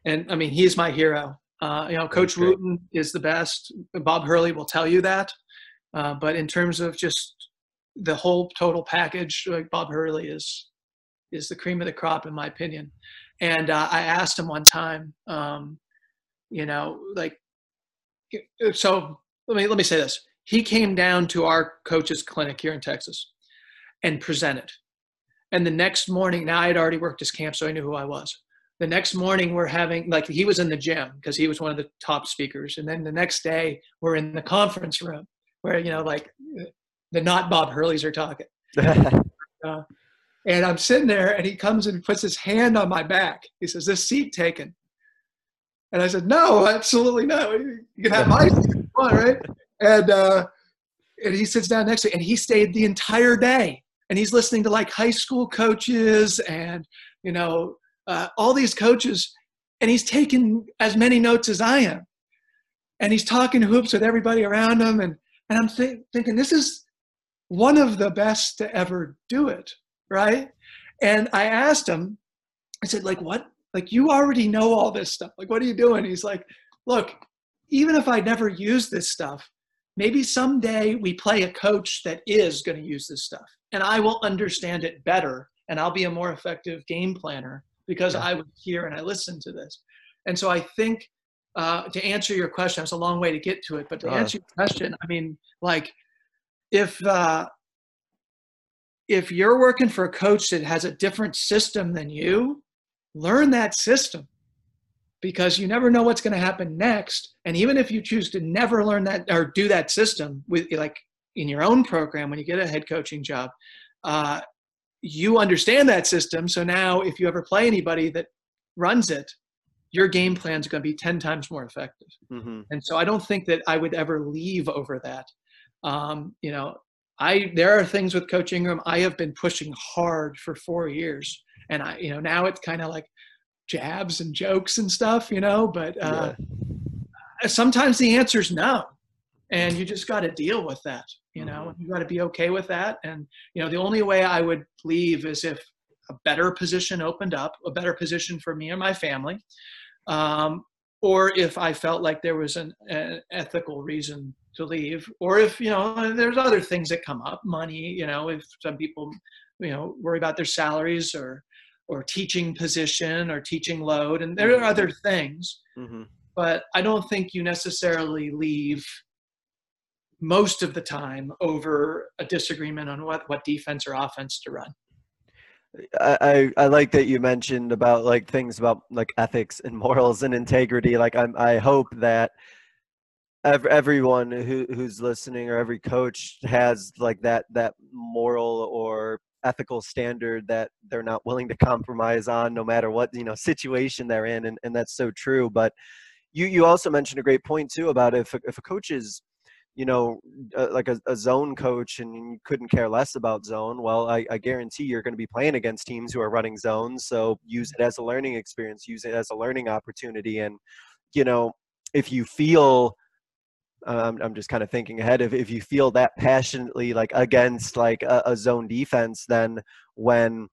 and I mean, he's my hero. Uh, you know, Coach Wootten is the best. Bob Hurley will tell you that. Uh, but in terms of just the whole total package, like Bob Hurley is is the cream of the crop in my opinion. And uh, I asked him one time, um, you know, like, so let me let me say this. He came down to our coach's clinic here in Texas and presented. And the next morning, now I had already worked his camp, so I knew who I was. The next morning, we're having like he was in the gym because he was one of the top speakers. And then the next day, we're in the conference room where you know, like the not Bob Hurleys are talking. uh, and I'm sitting there, and he comes and puts his hand on my back. He says, "This seat taken." And I said, "No, absolutely not. You can have my seat, on, right?" And uh, and he sits down next to me, and he stayed the entire day, and he's listening to like high school coaches and you know uh, all these coaches, and he's taking as many notes as I am. And he's talking hoops with everybody around him. And, and I'm th- thinking, this is one of the best to ever do it, right? And I asked him, I said, like, what? Like, you already know all this stuff. Like, what are you doing? He's like, look, even if I never use this stuff, maybe someday we play a coach that is going to use this stuff and I will understand it better and I'll be a more effective game planner because yeah. I was here and I listened to this. And so I think uh, to answer your question, it's a long way to get to it, but to uh, answer your question, I mean, like if uh, if you're working for a coach that has a different system than you, learn that system because you never know what's going to happen next. And even if you choose to never learn that or do that system with like in your own program when you get a head coaching job, uh, you understand that system. So now, if you ever play anybody that runs it, your game plan is going to be 10 times more effective. Mm-hmm. And so I don't think that I would ever leave over that. Um, you know, I there are things with Coach Ingram I have been pushing hard for four years, and I you know now it's kind of like jabs and jokes and stuff, you know. But uh, yeah. sometimes the answer is no, and you just got to deal with that you know mm-hmm. you got to be okay with that and you know the only way i would leave is if a better position opened up a better position for me and my family um, or if i felt like there was an, an, ethical reason to leave or if you know there's other things that come up money you know if some people you know worry about their salaries or or teaching position or teaching load and there are mm-hmm. other things mm-hmm. but i don't think you necessarily leave most of the time over a disagreement on what, what defense or offense to run. I, I like that you mentioned about like things about like ethics and morals and integrity. Like I'm, I hope that everyone who, who's listening or every coach has like that that moral or ethical standard that they're not willing to compromise on no matter what you know situation they're in and, and that's so true but you you also mentioned a great point too about if if a coach is you know, uh, like a, a, zone coach and you couldn't care less about zone, well, I, I guarantee you're going to be playing against teams who are running zones. So use it as a learning experience, use it as a learning opportunity. And, you know, if you feel, um, I'm just kind of thinking ahead. If, if you feel that passionately, like against like a, a zone defense, then when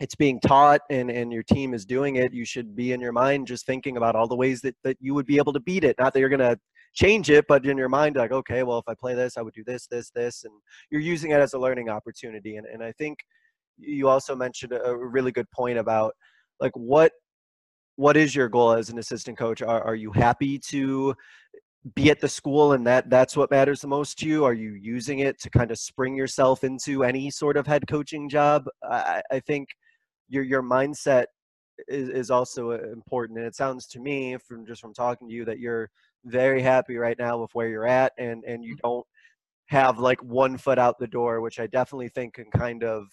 it's being taught and, and your team is doing it, you should be in your mind just thinking about all the ways that, that you would be able to beat it. Not that you're going to change it, but in your mind, like, okay, well, if I play this, I would do this, this, this, and you're using it as a learning opportunity. And, and I think you also mentioned a really good point about like what what is your goal as an assistant coach? Are, are you happy to be at the school and that that's what matters the most to you? Are you using it to kind of spring yourself into any sort of head coaching job? I, I think your your mindset is, is also uh, important. And it sounds to me from just from talking to you that you're very happy right now with where you're at and and you mm-hmm. don't have like one foot out the door which i definitely think can kind of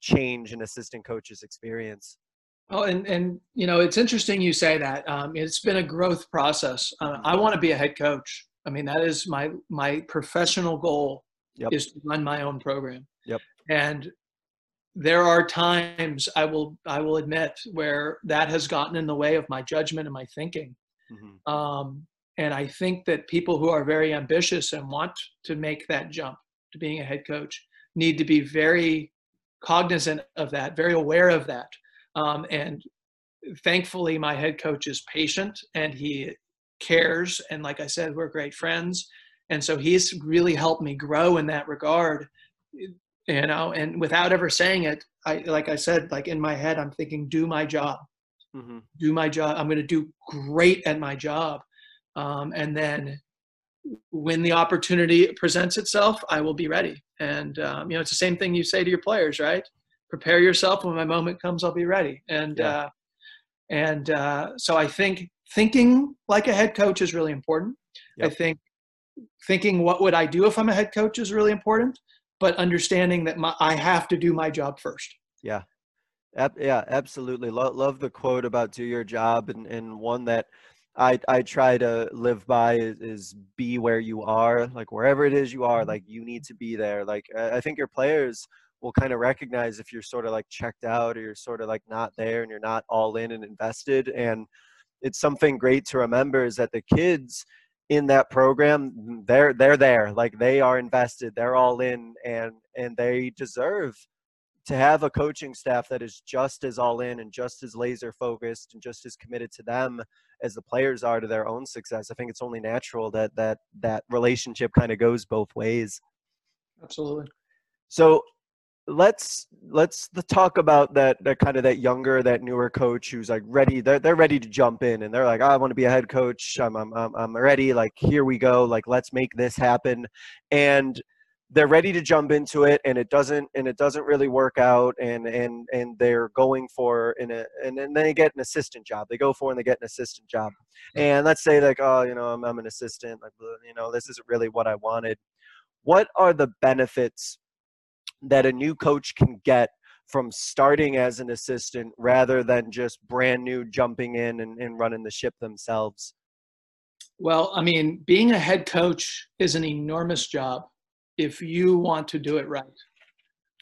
change an assistant coach's experience oh and and you know it's interesting you say that um, it's been a growth process uh, i want to be a head coach i mean that is my my professional goal yep. is to run my own program yep and there are times i will i will admit where that has gotten in the way of my judgment and my thinking mm-hmm. um, and I think that people who are very ambitious and want to make that jump to being a head coach need to be very cognizant of that, very aware of that. Um, and thankfully, my head coach is patient and he cares. And like I said, we're great friends. And so he's really helped me grow in that regard, you know, and without ever saying it, I, like I said, like in my head, I'm thinking, do my job, mm-hmm. do my job. I'm going to do great at my job um, and then when the opportunity presents itself, I will be ready. And um, you know, it's the same thing you say to your players, right? Prepare yourself. When my moment comes, I'll be ready. And yeah. uh, and uh, so I think thinking like a head coach is really important. Yep. I think thinking what would I do if I'm a head coach is really important. But understanding that my, I have to do my job first. Yeah, yeah, absolutely. Love, love the quote about do your job, and and one that I I try to live by is, is, be where you are, like wherever it is you are, mm-hmm. like you need to be there. Like I think your players will kind of recognize if you're sort of like checked out or you're sort of like not there and you're not all in and invested and it's something great to remember is that the kids in that program mm, they're they're there like they are invested they're all in and and they deserve to have a coaching staff that is just as all in and just as laser focused and just as committed to them as the players are to their own success. I think it's only natural that that that relationship kind of goes both ways. Absolutely. So let's let's talk about that that kind of that younger that newer coach who's like ready they're, they're ready to jump in and they're like oh, i want to be a head coach. I'm, I'm i'm ready. Like here we go. Like let's make this happen. And they're ready to jump into it and it doesn't and it doesn't really work out and and and they're going for in a and then they get an assistant job. They go for and they get an assistant job. And let's say like oh you know i'm, I'm an assistant. Like you know this isn't really what i wanted. What are the benefits that a new coach can get from starting as an assistant rather than just brand new jumping in and, and running the ship themselves? Well, I mean, being a head coach is an enormous job if you want to do it right.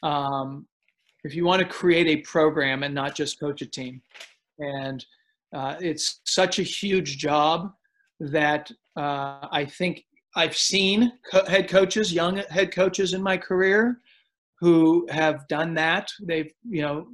Um, if you want to create a program and not just coach a team. And uh, it's such a huge job that uh, I think I've seen co- head coaches, young head coaches in my career who have done that. They've, you know,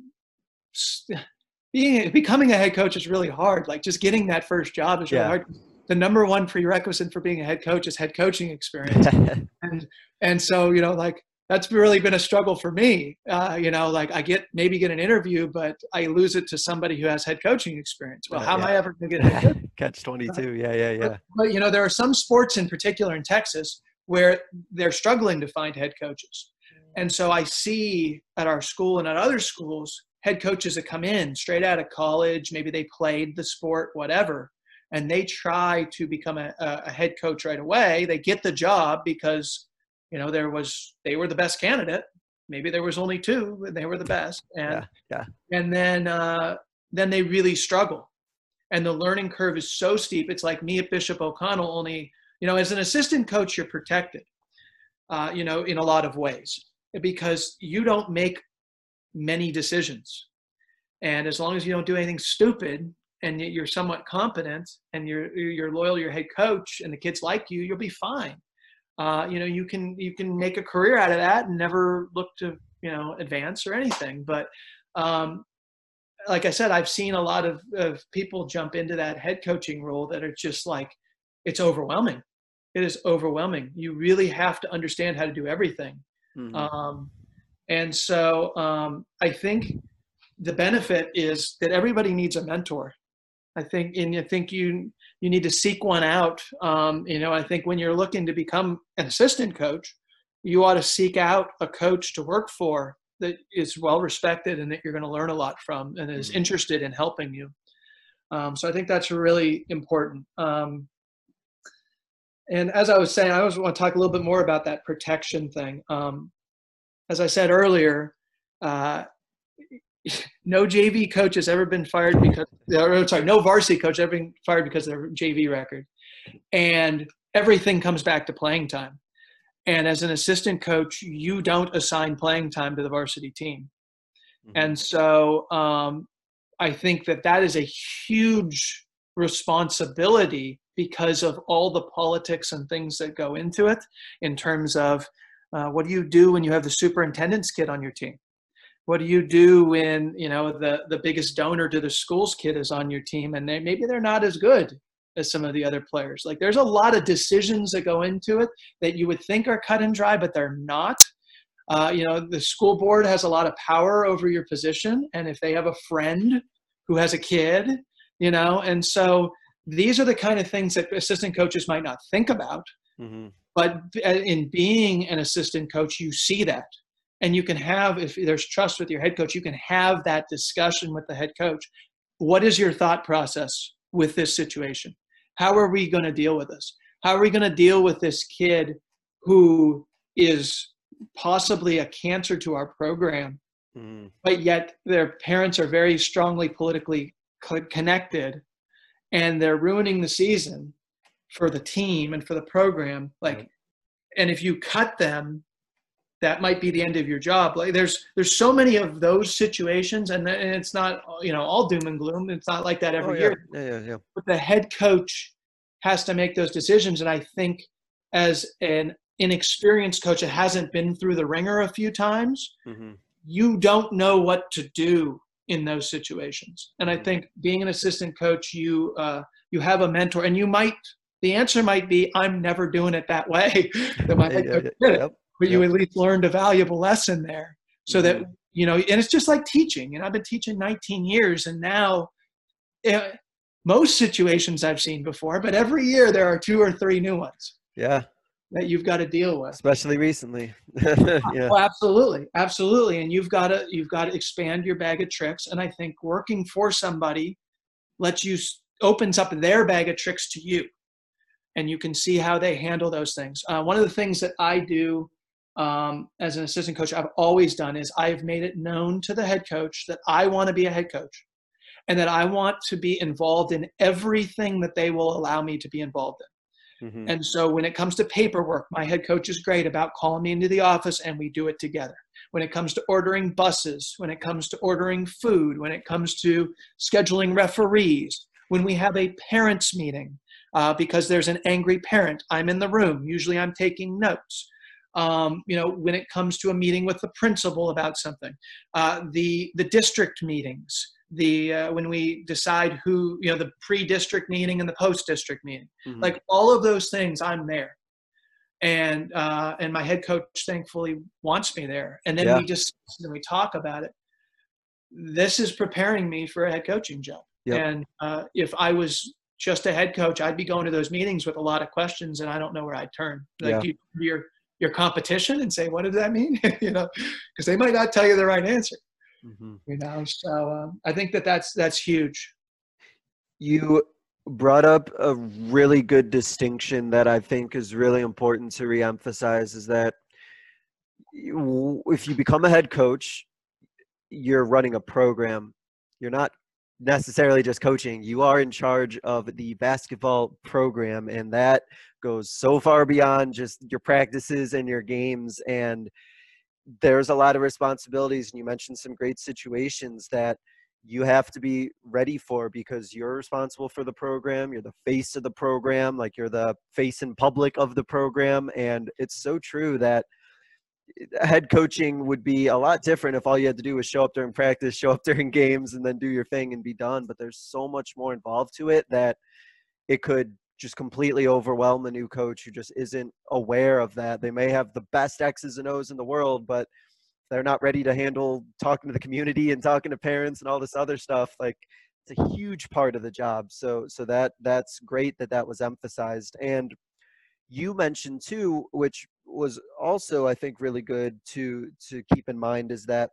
being becoming a head coach is really hard. Like just getting that first job is really yeah. hard. The number one prerequisite for being a head coach is head coaching experience. and and so you know, like that's really been a struggle for me. Uh, you know, like I get maybe get an interview, but I lose it to somebody who has head coaching experience. Well, how yeah. am I ever going to get catch twenty two? Yeah, yeah, yeah. But, but you know, there are some sports in particular in Texas where they're struggling to find head coaches. And so I see at our school and at other schools, head coaches that come in straight out of college, maybe they played the sport, whatever, and they try to become a, a head coach right away. They get the job because, you know, there was, they were the best candidate. Maybe there was only two, and they were the best. And, yeah, yeah. and then, uh, then they really struggle. And the learning curve is so steep. It's like me at Bishop O'Connell, only, you know, as an assistant coach, you're protected, uh, you know, in a lot of ways because you don't make many decisions. And as long as you don't do anything stupid and you're somewhat competent and you're you're loyal to your head coach and the kids like you, you'll be fine. Uh, you know, you can you can make a career out of that and never look to you know advance or anything. But um, like I said, I've seen a lot of, of people jump into that head coaching role that are just like it's overwhelming. It is overwhelming. You really have to understand how to do everything. Mm-hmm. Um, and so um, I think the benefit is that everybody needs a mentor. I think, and I think you you need to seek one out. Um, you know, I think when you're looking to become an assistant coach, you ought to seek out a coach to work for that is well respected and that you're going to learn a lot from and is mm-hmm. interested in helping you. Um, so I think that's really important. Um, and as I was saying, I always want to talk a little bit more about that protection thing. Um, as I said earlier, uh, no JV coach has ever been fired because, or, sorry, no varsity coach ever been fired because of their JV record. And everything comes back to playing time. And as an assistant coach, you don't assign playing time to the varsity team. Mm-hmm. And so um, I think that that is a huge responsibility because of all the politics and things that go into it in terms of uh, what do you do when you have the superintendent's kid on your team? What do you do when you know the the biggest donor to the school's kid is on your team and they maybe they're not as good as some of the other players? Like there's a lot of decisions that go into it that you would think are cut and dry but they're not. Uh, you know the school board has a lot of power over your position and if they have a friend who has a kid you know and so these are the kind of things that assistant coaches might not think about mm-hmm. but in being an assistant coach you see that and you can have if there's trust with your head coach you can have that discussion with the head coach what is your thought process with this situation how are we going to deal with this how are we going to deal with this kid who is possibly a cancer to our program mm. but yet their parents are very strongly politically connected and they're ruining the season for the team and for the program like right. and if you cut them that might be the end of your job like there's there's so many of those situations and, and it's not you know all doom and gloom it's not like that every oh, yeah. year Yeah, yeah, yeah. but the head coach has to make those decisions and i think as an inexperienced coach that hasn't been through the ringer a few times hmm you don't know what to do in those situations. And i think being an assistant coach you uh, you have a mentor and you might the answer might be i'm never doing it that way. That my head coach did it. but you at least learned a valuable lesson there so that Mhm. you know and it's just like teaching and i've been teaching 19 years and now eh, most situations i've seen before but every year there are two or three new ones. Yeah, that you've got to deal with. Especially recently. yeah. well, absolutely. Absolutely. And you've got to you've got to expand your bag of tricks. And i think working for somebody lets you opens up their bag of tricks to you. And you can see how they handle those things. Uh, one of the things that i do um, as an assistant coach i've always done is i've made it known to the head coach that i want to be a head coach. And that i want to be involved in everything that they will allow me to be involved in Mhm. and so when it comes to paperwork, my head coach is great about calling me into the office and we do it together. When it comes to ordering buses, when it comes to ordering food, when it comes to scheduling referees, when we have a parents meeting uh, because there's an angry parent, I'm in the room. Usually I'm taking notes. Um, you know, when it comes to a meeting with the principal about something, uh, the the district meetings, the uh, when we decide who you know the pre-district meeting and the post-district meeting Mhm. like all of those things i'm there and uh and my head coach thankfully wants me there and then Yeah. we just and we talk about it this is preparing me for a head coaching job Yep. and uh if i was just a head coach i'd be going to those meetings with a lot of questions and i don't know where i'd turn like Yeah. you, your your competition and say what does that mean you know because they might not tell you the right answer Mhm. you know so um, i think that that's that's huge You brought up a really good distinction that I think is really important to reemphasize is that if you become a head coach, you're running a program. You're not necessarily just coaching. You are in charge of the basketball program, and that goes so far beyond just your practices and your games. And there's a lot of responsibilities, and you mentioned some great situations that you have to be ready for because you're responsible for the program. You're the face of the program, like you're the face in public of the program. And it's so true that eh, head coaching would be a lot different if all you had to do was show up during practice, show up during games, and then do your thing and be done. But there's so much more involved to it that it could just completely overwhelm the new coach who just isn't aware of that. They may have the best X's and O's in the world, but they're not ready to handle talking to the community and talking to parents and all this other stuff. Like it's a huge part of the job. So so that that's great that that was emphasized. And you mentioned too, which was also I think really good to to keep in mind is that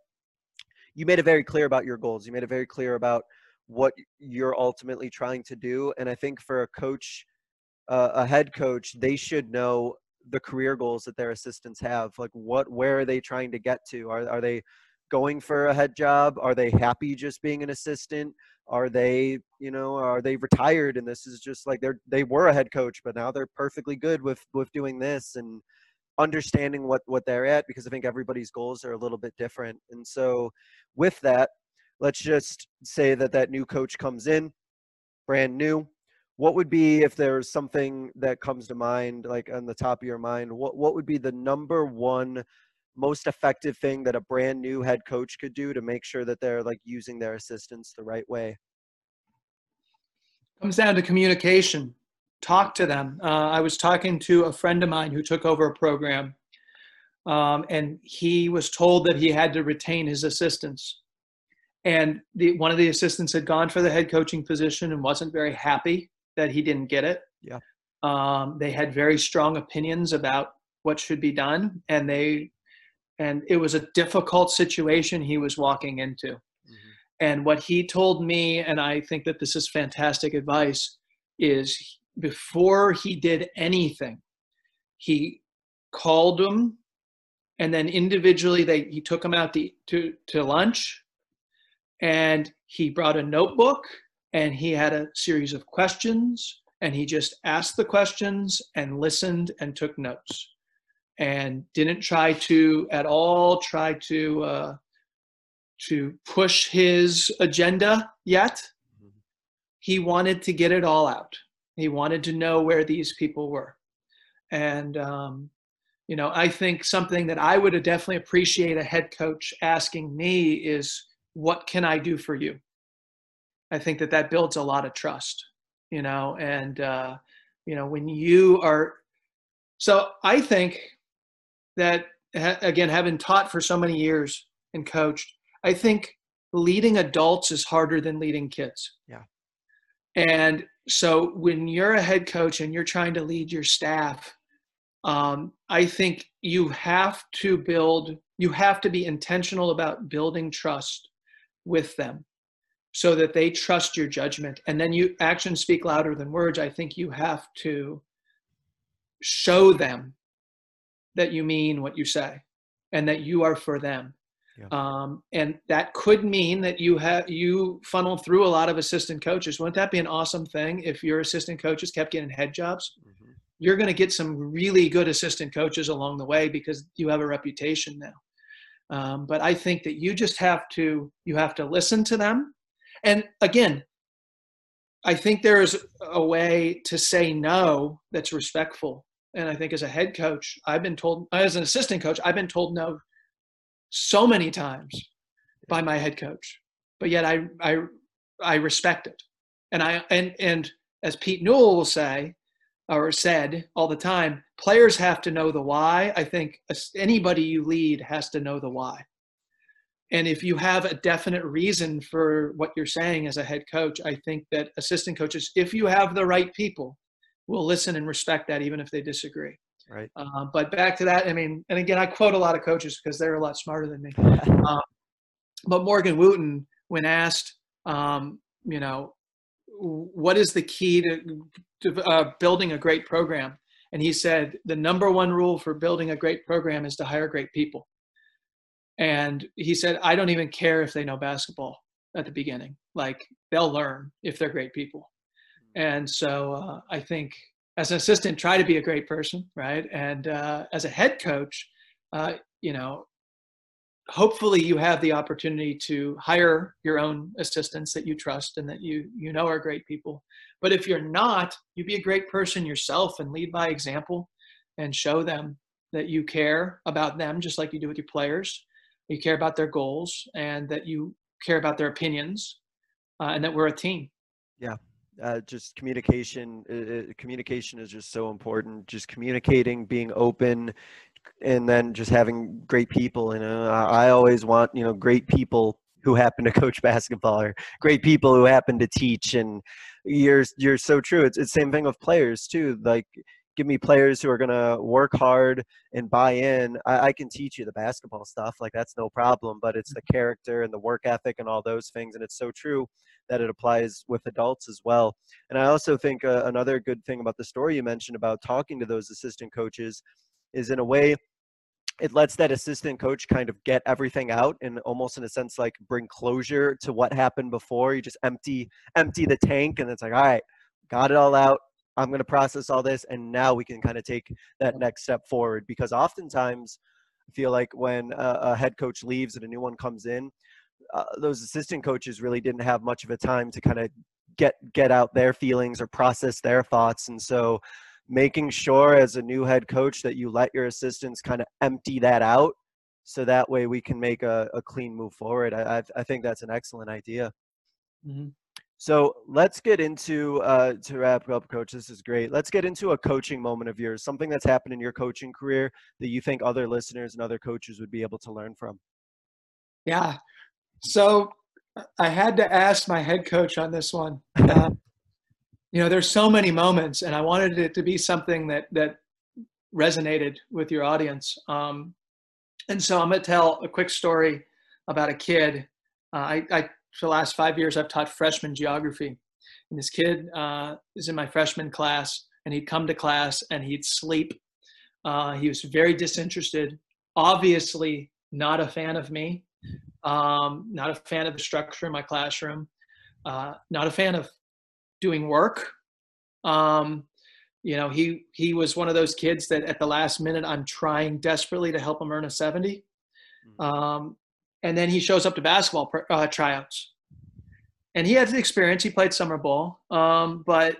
you made it very clear about your goals. You made it very clear about what you're ultimately trying to do. And I think for a coach, uh, a head coach, they should know the career goals that their assistants have. Like what, where are they trying to get to? Are are they going for a head job? Are they happy just being an assistant? Are they, you know, are they retired and this is just like they're they were a head coach, but now they're perfectly good with with doing this and understanding what what they're at because I think everybody's goals are a little bit different. And so with that, let's just say that that new coach comes in, brand new. What would be if there's something that comes to mind, like on the top of your mind? What what would be the number one most effective thing that a brand new head coach could do to make sure that they're like using their assistants the right way? comes down to communication talk to them uh, i was talking to a friend of mine who took over a program um, and he was told that he had to retain his assistants and the, one of the assistants had gone for the head coaching position and wasn't very happy that he didn't get it. Yeah. um, they had very strong opinions about what should be done and they and it was a difficult situation he was walking into. And what he told me, and I think that this is fantastic advice, is before he did anything, he called them and then individually they he took them out to, to, to lunch and he brought a notebook and he had a series of questions and he just asked the questions and listened and took notes and didn't try to at all try to uh, to push his agenda yet. He wanted to get it all out. He wanted to know where these people were, and um, you know, I think something that I would definitely appreciate a head coach asking me is, "What can I do for you?" I think that that builds a lot of trust, you know, and uh, you know when you are. So I think that again, having taught for so many years and coached, I think leading adults is harder than leading kids. Yeah. And so when you're a head coach and you're trying to lead your staff, um, I think you have to build, you have to be intentional about building trust with them so that they trust your judgment. And then you actions speak louder than words. I think you have to show them that you mean what you say and that you are for them. Yeah. Um, and that could mean that you have you funnel through a lot of assistant coaches. Wouldn't that be an awesome thing if your assistant coaches kept getting head jobs? Mm-hmm. You're going to get some really good assistant coaches along the way because you have a reputation now. Um, but I think that you just have to you have to listen to them. And again, I think there's a way to say no that's respectful and I think as a head coach, I've been told, as an assistant coach, I've been told no so many times by my head coach. But yet I I I respect it. And I and and as Pete Newell will say or said all the time, players have to know the why. I think anybody you lead has to know the why. And if you have a definite reason for what you're saying as a head coach, I think that assistant coaches, if you have the right people, will listen and respect that even if they disagree. Right. Uh, but back to that, I mean, and again, I quote a lot of coaches because they're a lot smarter than me. um, but Morgan Wootten, when asked, um, you know, what is the key to, to uh, building a great program? And he said, the number one rule for building a great program is to hire great people. And he said, I don't even care if they know basketball at the beginning. Like they'll learn if they're great people. And so uh, I think as an assistant, try to be a great person, right? And uh, as a head coach, uh, you know, hopefully you have the opportunity to hire your own assistants that you trust and that you you know are great people. But if you're not, you be a great person yourself and lead by example and show them that you care about them just like you do with your players. You care about their goals and that you care about their opinions uh, and that we're a team. Yeah, uh, just communication uh, communication is just so important. Just communicating being open and then just having great people. And uh, i always want you know great people who happen to coach basketball or great people who happen to teach. And you're you're so true. It's, it's the same thing with players too. Like give me players who are going to work hard and buy in I, I, can teach you the basketball stuff like that's no problem but it's the character and the work ethic and all those things and it's so true that it applies with adults as well. And I also think uh, another good thing about the story you mentioned about talking to those assistant coaches is in a way it lets that assistant coach kind of get everything out and almost in a sense like bring closure to what happened before. You just empty empty the tank and it's like all right got it all out i'm going to process all this and now we can kind of take that next step forward because oftentimes i feel like when a, a head coach leaves and a new one comes in uh, those assistant coaches really didn't have much of a time to kind of get get out their feelings or process their thoughts and so making sure as a new head coach that you let your assistants kind of empty that out so that way we can make a, a clean move forward. I, I think that's an excellent idea. Mm-hmm. So let's get into uh, to wrap up coach this is great let's get into a coaching moment of yours something that's happened in your coaching career that you think other listeners and other coaches would be able to learn from yeah so I had to ask my head coach on this one. Uh, you know, there's so many moments, and I wanted it to be something that that resonated with your audience. Um, and so I'm going to tell a quick story about a kid. Uh, I, I, for the last five years, I've taught freshman geography, and this kid uh, is in my freshman class, and he'd come to class and he'd sleep. Uh, he was very disinterested, obviously not a fan of me. Um, not a fan of the structure in my classroom. Uh, not a fan of doing work. Um, You know, he he was one of those kids that at the last minute I'm trying desperately to help him earn a 70. Mm-hmm. Um, and then he shows up to basketball uh, tryouts. And he had the experience. He played summer ball, um, but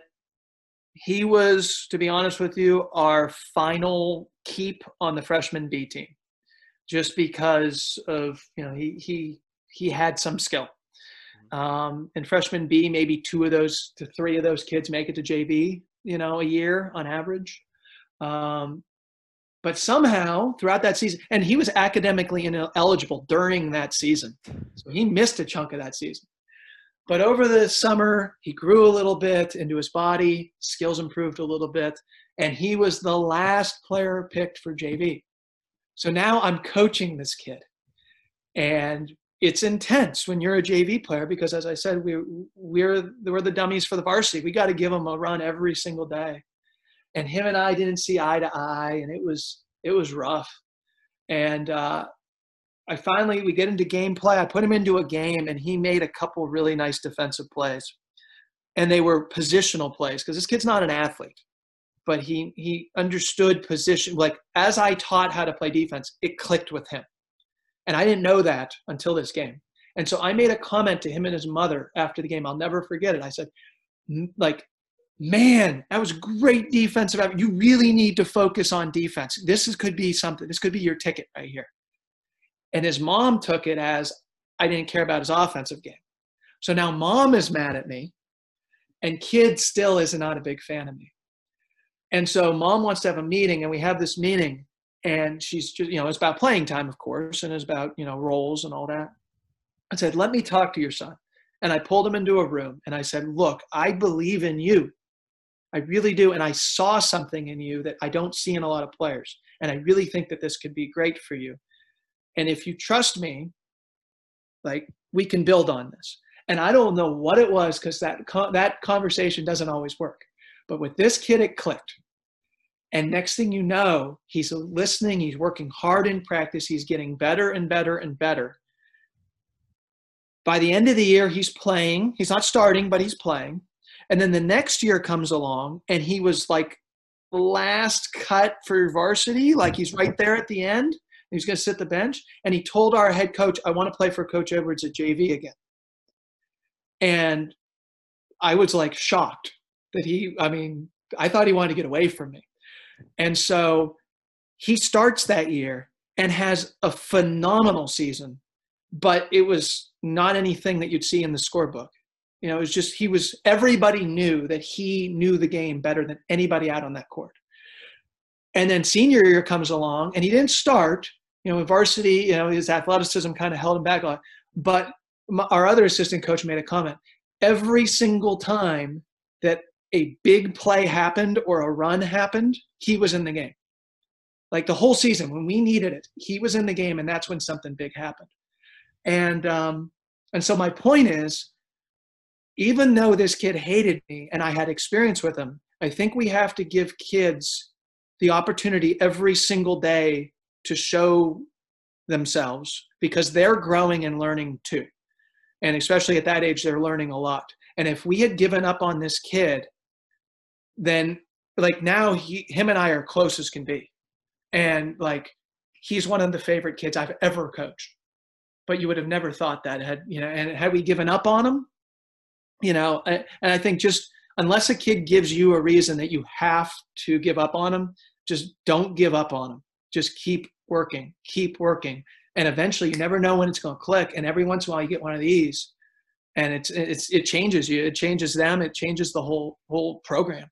he was, to be honest with you, our final keep on the freshman B team, just because of you know he he he had some skill. Um, and freshman B, maybe two of those to three of those kids make it to JV, you know, a year on average. Um, but somehow throughout that season, and he was academically ineligible uh, during that season, so he missed a chunk of that season. But over the summer, he grew a little bit into his body, skills improved a little bit, and he was the last player picked for JV. So now I'm coaching this kid. And it's intense when you're a JV player because, as I said, we, we're, we're the dummies for the varsity. We got to give them a run every single day. And him and I didn't see eye to eye, and it was it was rough. And uh, I finally we get into gameplay. I put him into a game, and he made a couple really nice defensive plays, and they were positional plays because this kid's not an athlete, but he he understood position. Like as I taught how to play defense, it clicked with him, and I didn't know that until this game. And so I made a comment to him and his mother after the game. I'll never forget it. I said, like, man, that was great defensive. You really need to focus on defense. This is, could be something. This could be your ticket right here. And his mom took it as I didn't care about his offensive game. So now mom is mad at me, and kid still is not a big fan of me. And so mom wants to have a meeting, and we have this meeting, and she's just, you know, it's about playing time, of course, and it's about, you know, roles and all that. I said, let me talk to your son. And I pulled him into a room and I said, look, I believe in you. I really do. And I saw something in you that I don't see in a lot of players. And I really think that this could be great for you. And if you trust me, like we can build on this. And I don't know what it was because that that conversation doesn't always work. But with this kid, it clicked. And next thing you know, he's listening. He's working hard in practice. He's getting better and better and better. By the end of the year, he's playing. He's not starting, but he's playing. And then the next year comes along, and he was like last cut for varsity. Like he's right there at the end. He's going to sit the bench, and he told our head coach, "I want to play for Coach Edwards at JV again." And I was like shocked that he. I mean, I thought he wanted to get away from me, and so he starts that year and has a phenomenal season, but it was not anything that you'd see in the scorebook. You know, it was just he was everybody knew that he knew the game better than anybody out on that court. And then senior year comes along and he didn't start, you know, in varsity, you know, his athleticism kind of held him back a lot. But our other assistant coach made a comment. Every single time that a big play happened or a run happened, he was in the game. Like the whole season, when we needed it, he was in the game, and that's when something big happened. And um, and so my point is, even though this kid hated me and I had experience with him, I think we have to give kids the opportunity every single day to show themselves because they're growing and learning too. And especially at that age, they're learning a lot. And if we had given up on this kid, then like now he, him and I are close as can be. And like he's one of the favorite kids I've ever coached. But you would have never thought that had, you know, and had we given up on him, you know, and I think just unless a kid gives you a reason that you have to give up on them, just don't give up on them. Just keep working, keep working. And eventually you never know when it's going to click. And every once in a while you get one of these and it's, it's, it changes you. It changes them. It changes the whole, whole program.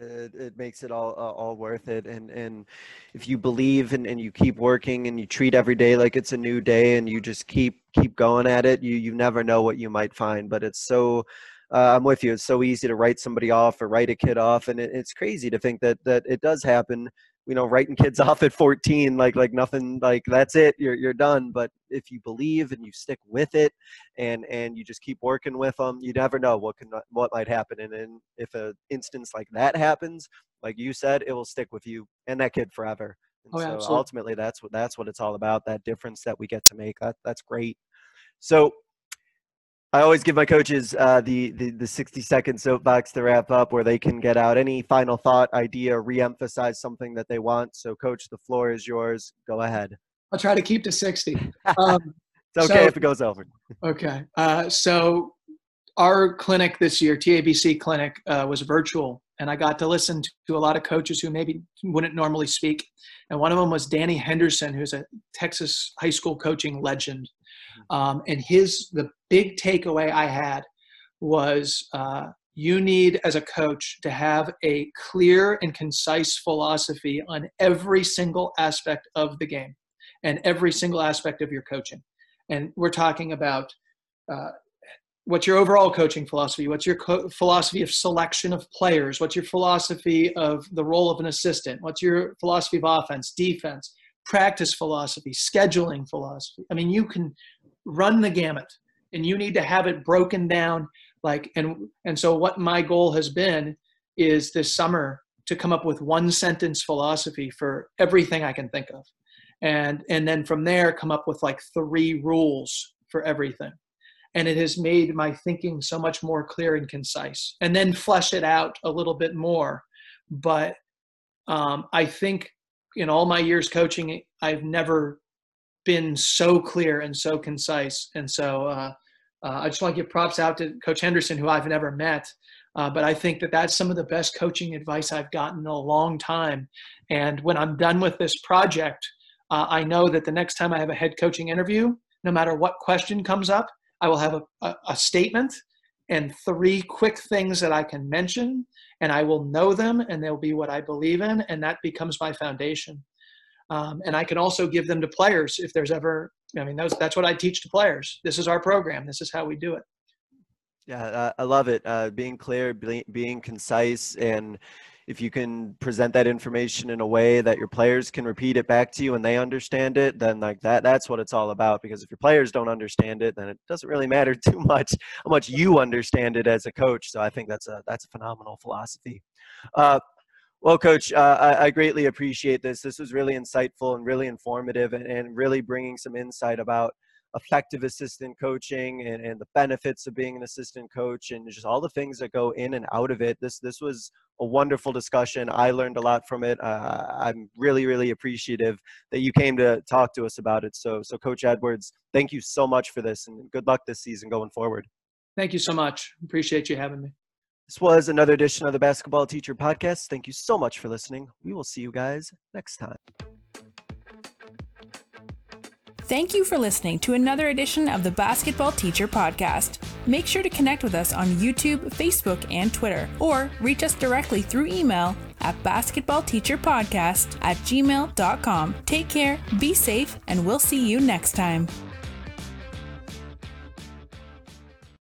It, it makes it all uh, all worth it. And and if you believe and, and you keep working and you treat every day like it's a new day and you just keep keep going at it you you never know what you might find. But it's so uh, I'm with you. It's so easy to write somebody off or write a kid off, and it, it's crazy to think that that it does happen you know writing kids off at 14 like like nothing like that's it you're you're done. But if you believe and you stick with it and and you just keep working with them you never know what can what might happen. And then if an instance like that happens like you said it will stick with you and that kid forever. And oh, so absolutely. ultimately that's what that's what it's all about that difference that we get to make. That, that's great. So I always give my coaches uh, the, the the 60 second soapbox to wrap up, where they can get out any final thought, idea, reemphasize something that they want. So, coach, the floor is yours. Go ahead. I'll try to keep to 60. Um, it's okay so, if it goes over. Okay. Uh, so, our clinic this year, TABC clinic, uh, was virtual, and I got to listen to a lot of coaches who maybe wouldn't normally speak. And one of them was Danny Henderson, who's a Texas high school coaching legend. Um, and his the big takeaway I had was uh, you need as a coach to have a clear and concise philosophy on every single aspect of the game and every single aspect of your coaching. And we're talking about uh, what's your overall coaching philosophy? What's your co- philosophy of selection of players? What's your philosophy of the role of an assistant? What's your philosophy of offense, defense, practice philosophy, scheduling philosophy? I mean, you can run the gamut and you need to have it broken down like and and so what my goal has been is this summer to come up with one sentence philosophy for everything i can think of. And and then from there come up with like three rules for everything. And it has made my thinking so much more clear and concise. And then flesh it out a little bit more. But um, i think in all my years coaching i've never been so clear and so concise. And so uh, uh, I just want to give props out to Coach Henderson, who I've never met. Uh, but I think that that's some of the best coaching advice I've gotten in a long time. And when I'm done with this project, uh, I know that the next time I have a head coaching interview, no matter what question comes up, I will have a, a, a statement and three quick things that I can mention, and I will know them, and they'll be what I believe in, and that becomes my foundation. Um, and I can also give them to players if there's ever. I mean, that's that's what I teach to players. This is our program. This is how we do it. Yeah, uh, I love it. Uh, being clear, being, being concise, and if you can present that information in a way that your players can repeat it back to you and they understand it, then like that, that's what it's all about. Because if your players don't understand it, then it doesn't really matter too much how much you understand it as a coach. So I think that's a that's a phenomenal philosophy. Uh, well, Coach, uh, I, I, greatly appreciate this. This was really insightful and really informative and, and really bringing some insight about effective assistant coaching and, and the benefits of being an assistant coach and just all the things that go in and out of it. This, this was a wonderful discussion. I learned a lot from it. Uh, I'm really, really appreciative that you came to talk to us about it. So, so Coach Edwards, thank you so much for this and good luck this season going forward. Thank you so much. Appreciate you having me. This was another edition of the Basketball Teacher Podcast. Thank you so much for listening. We will see you guys next time. Thank you for listening to another edition of the Basketball Teacher Podcast. Make sure to connect with us on YouTube, Facebook, and Twitter, or reach us directly through email at basketballteacherpodcast at gmail.com. Take care, be safe, and we'll see you next time.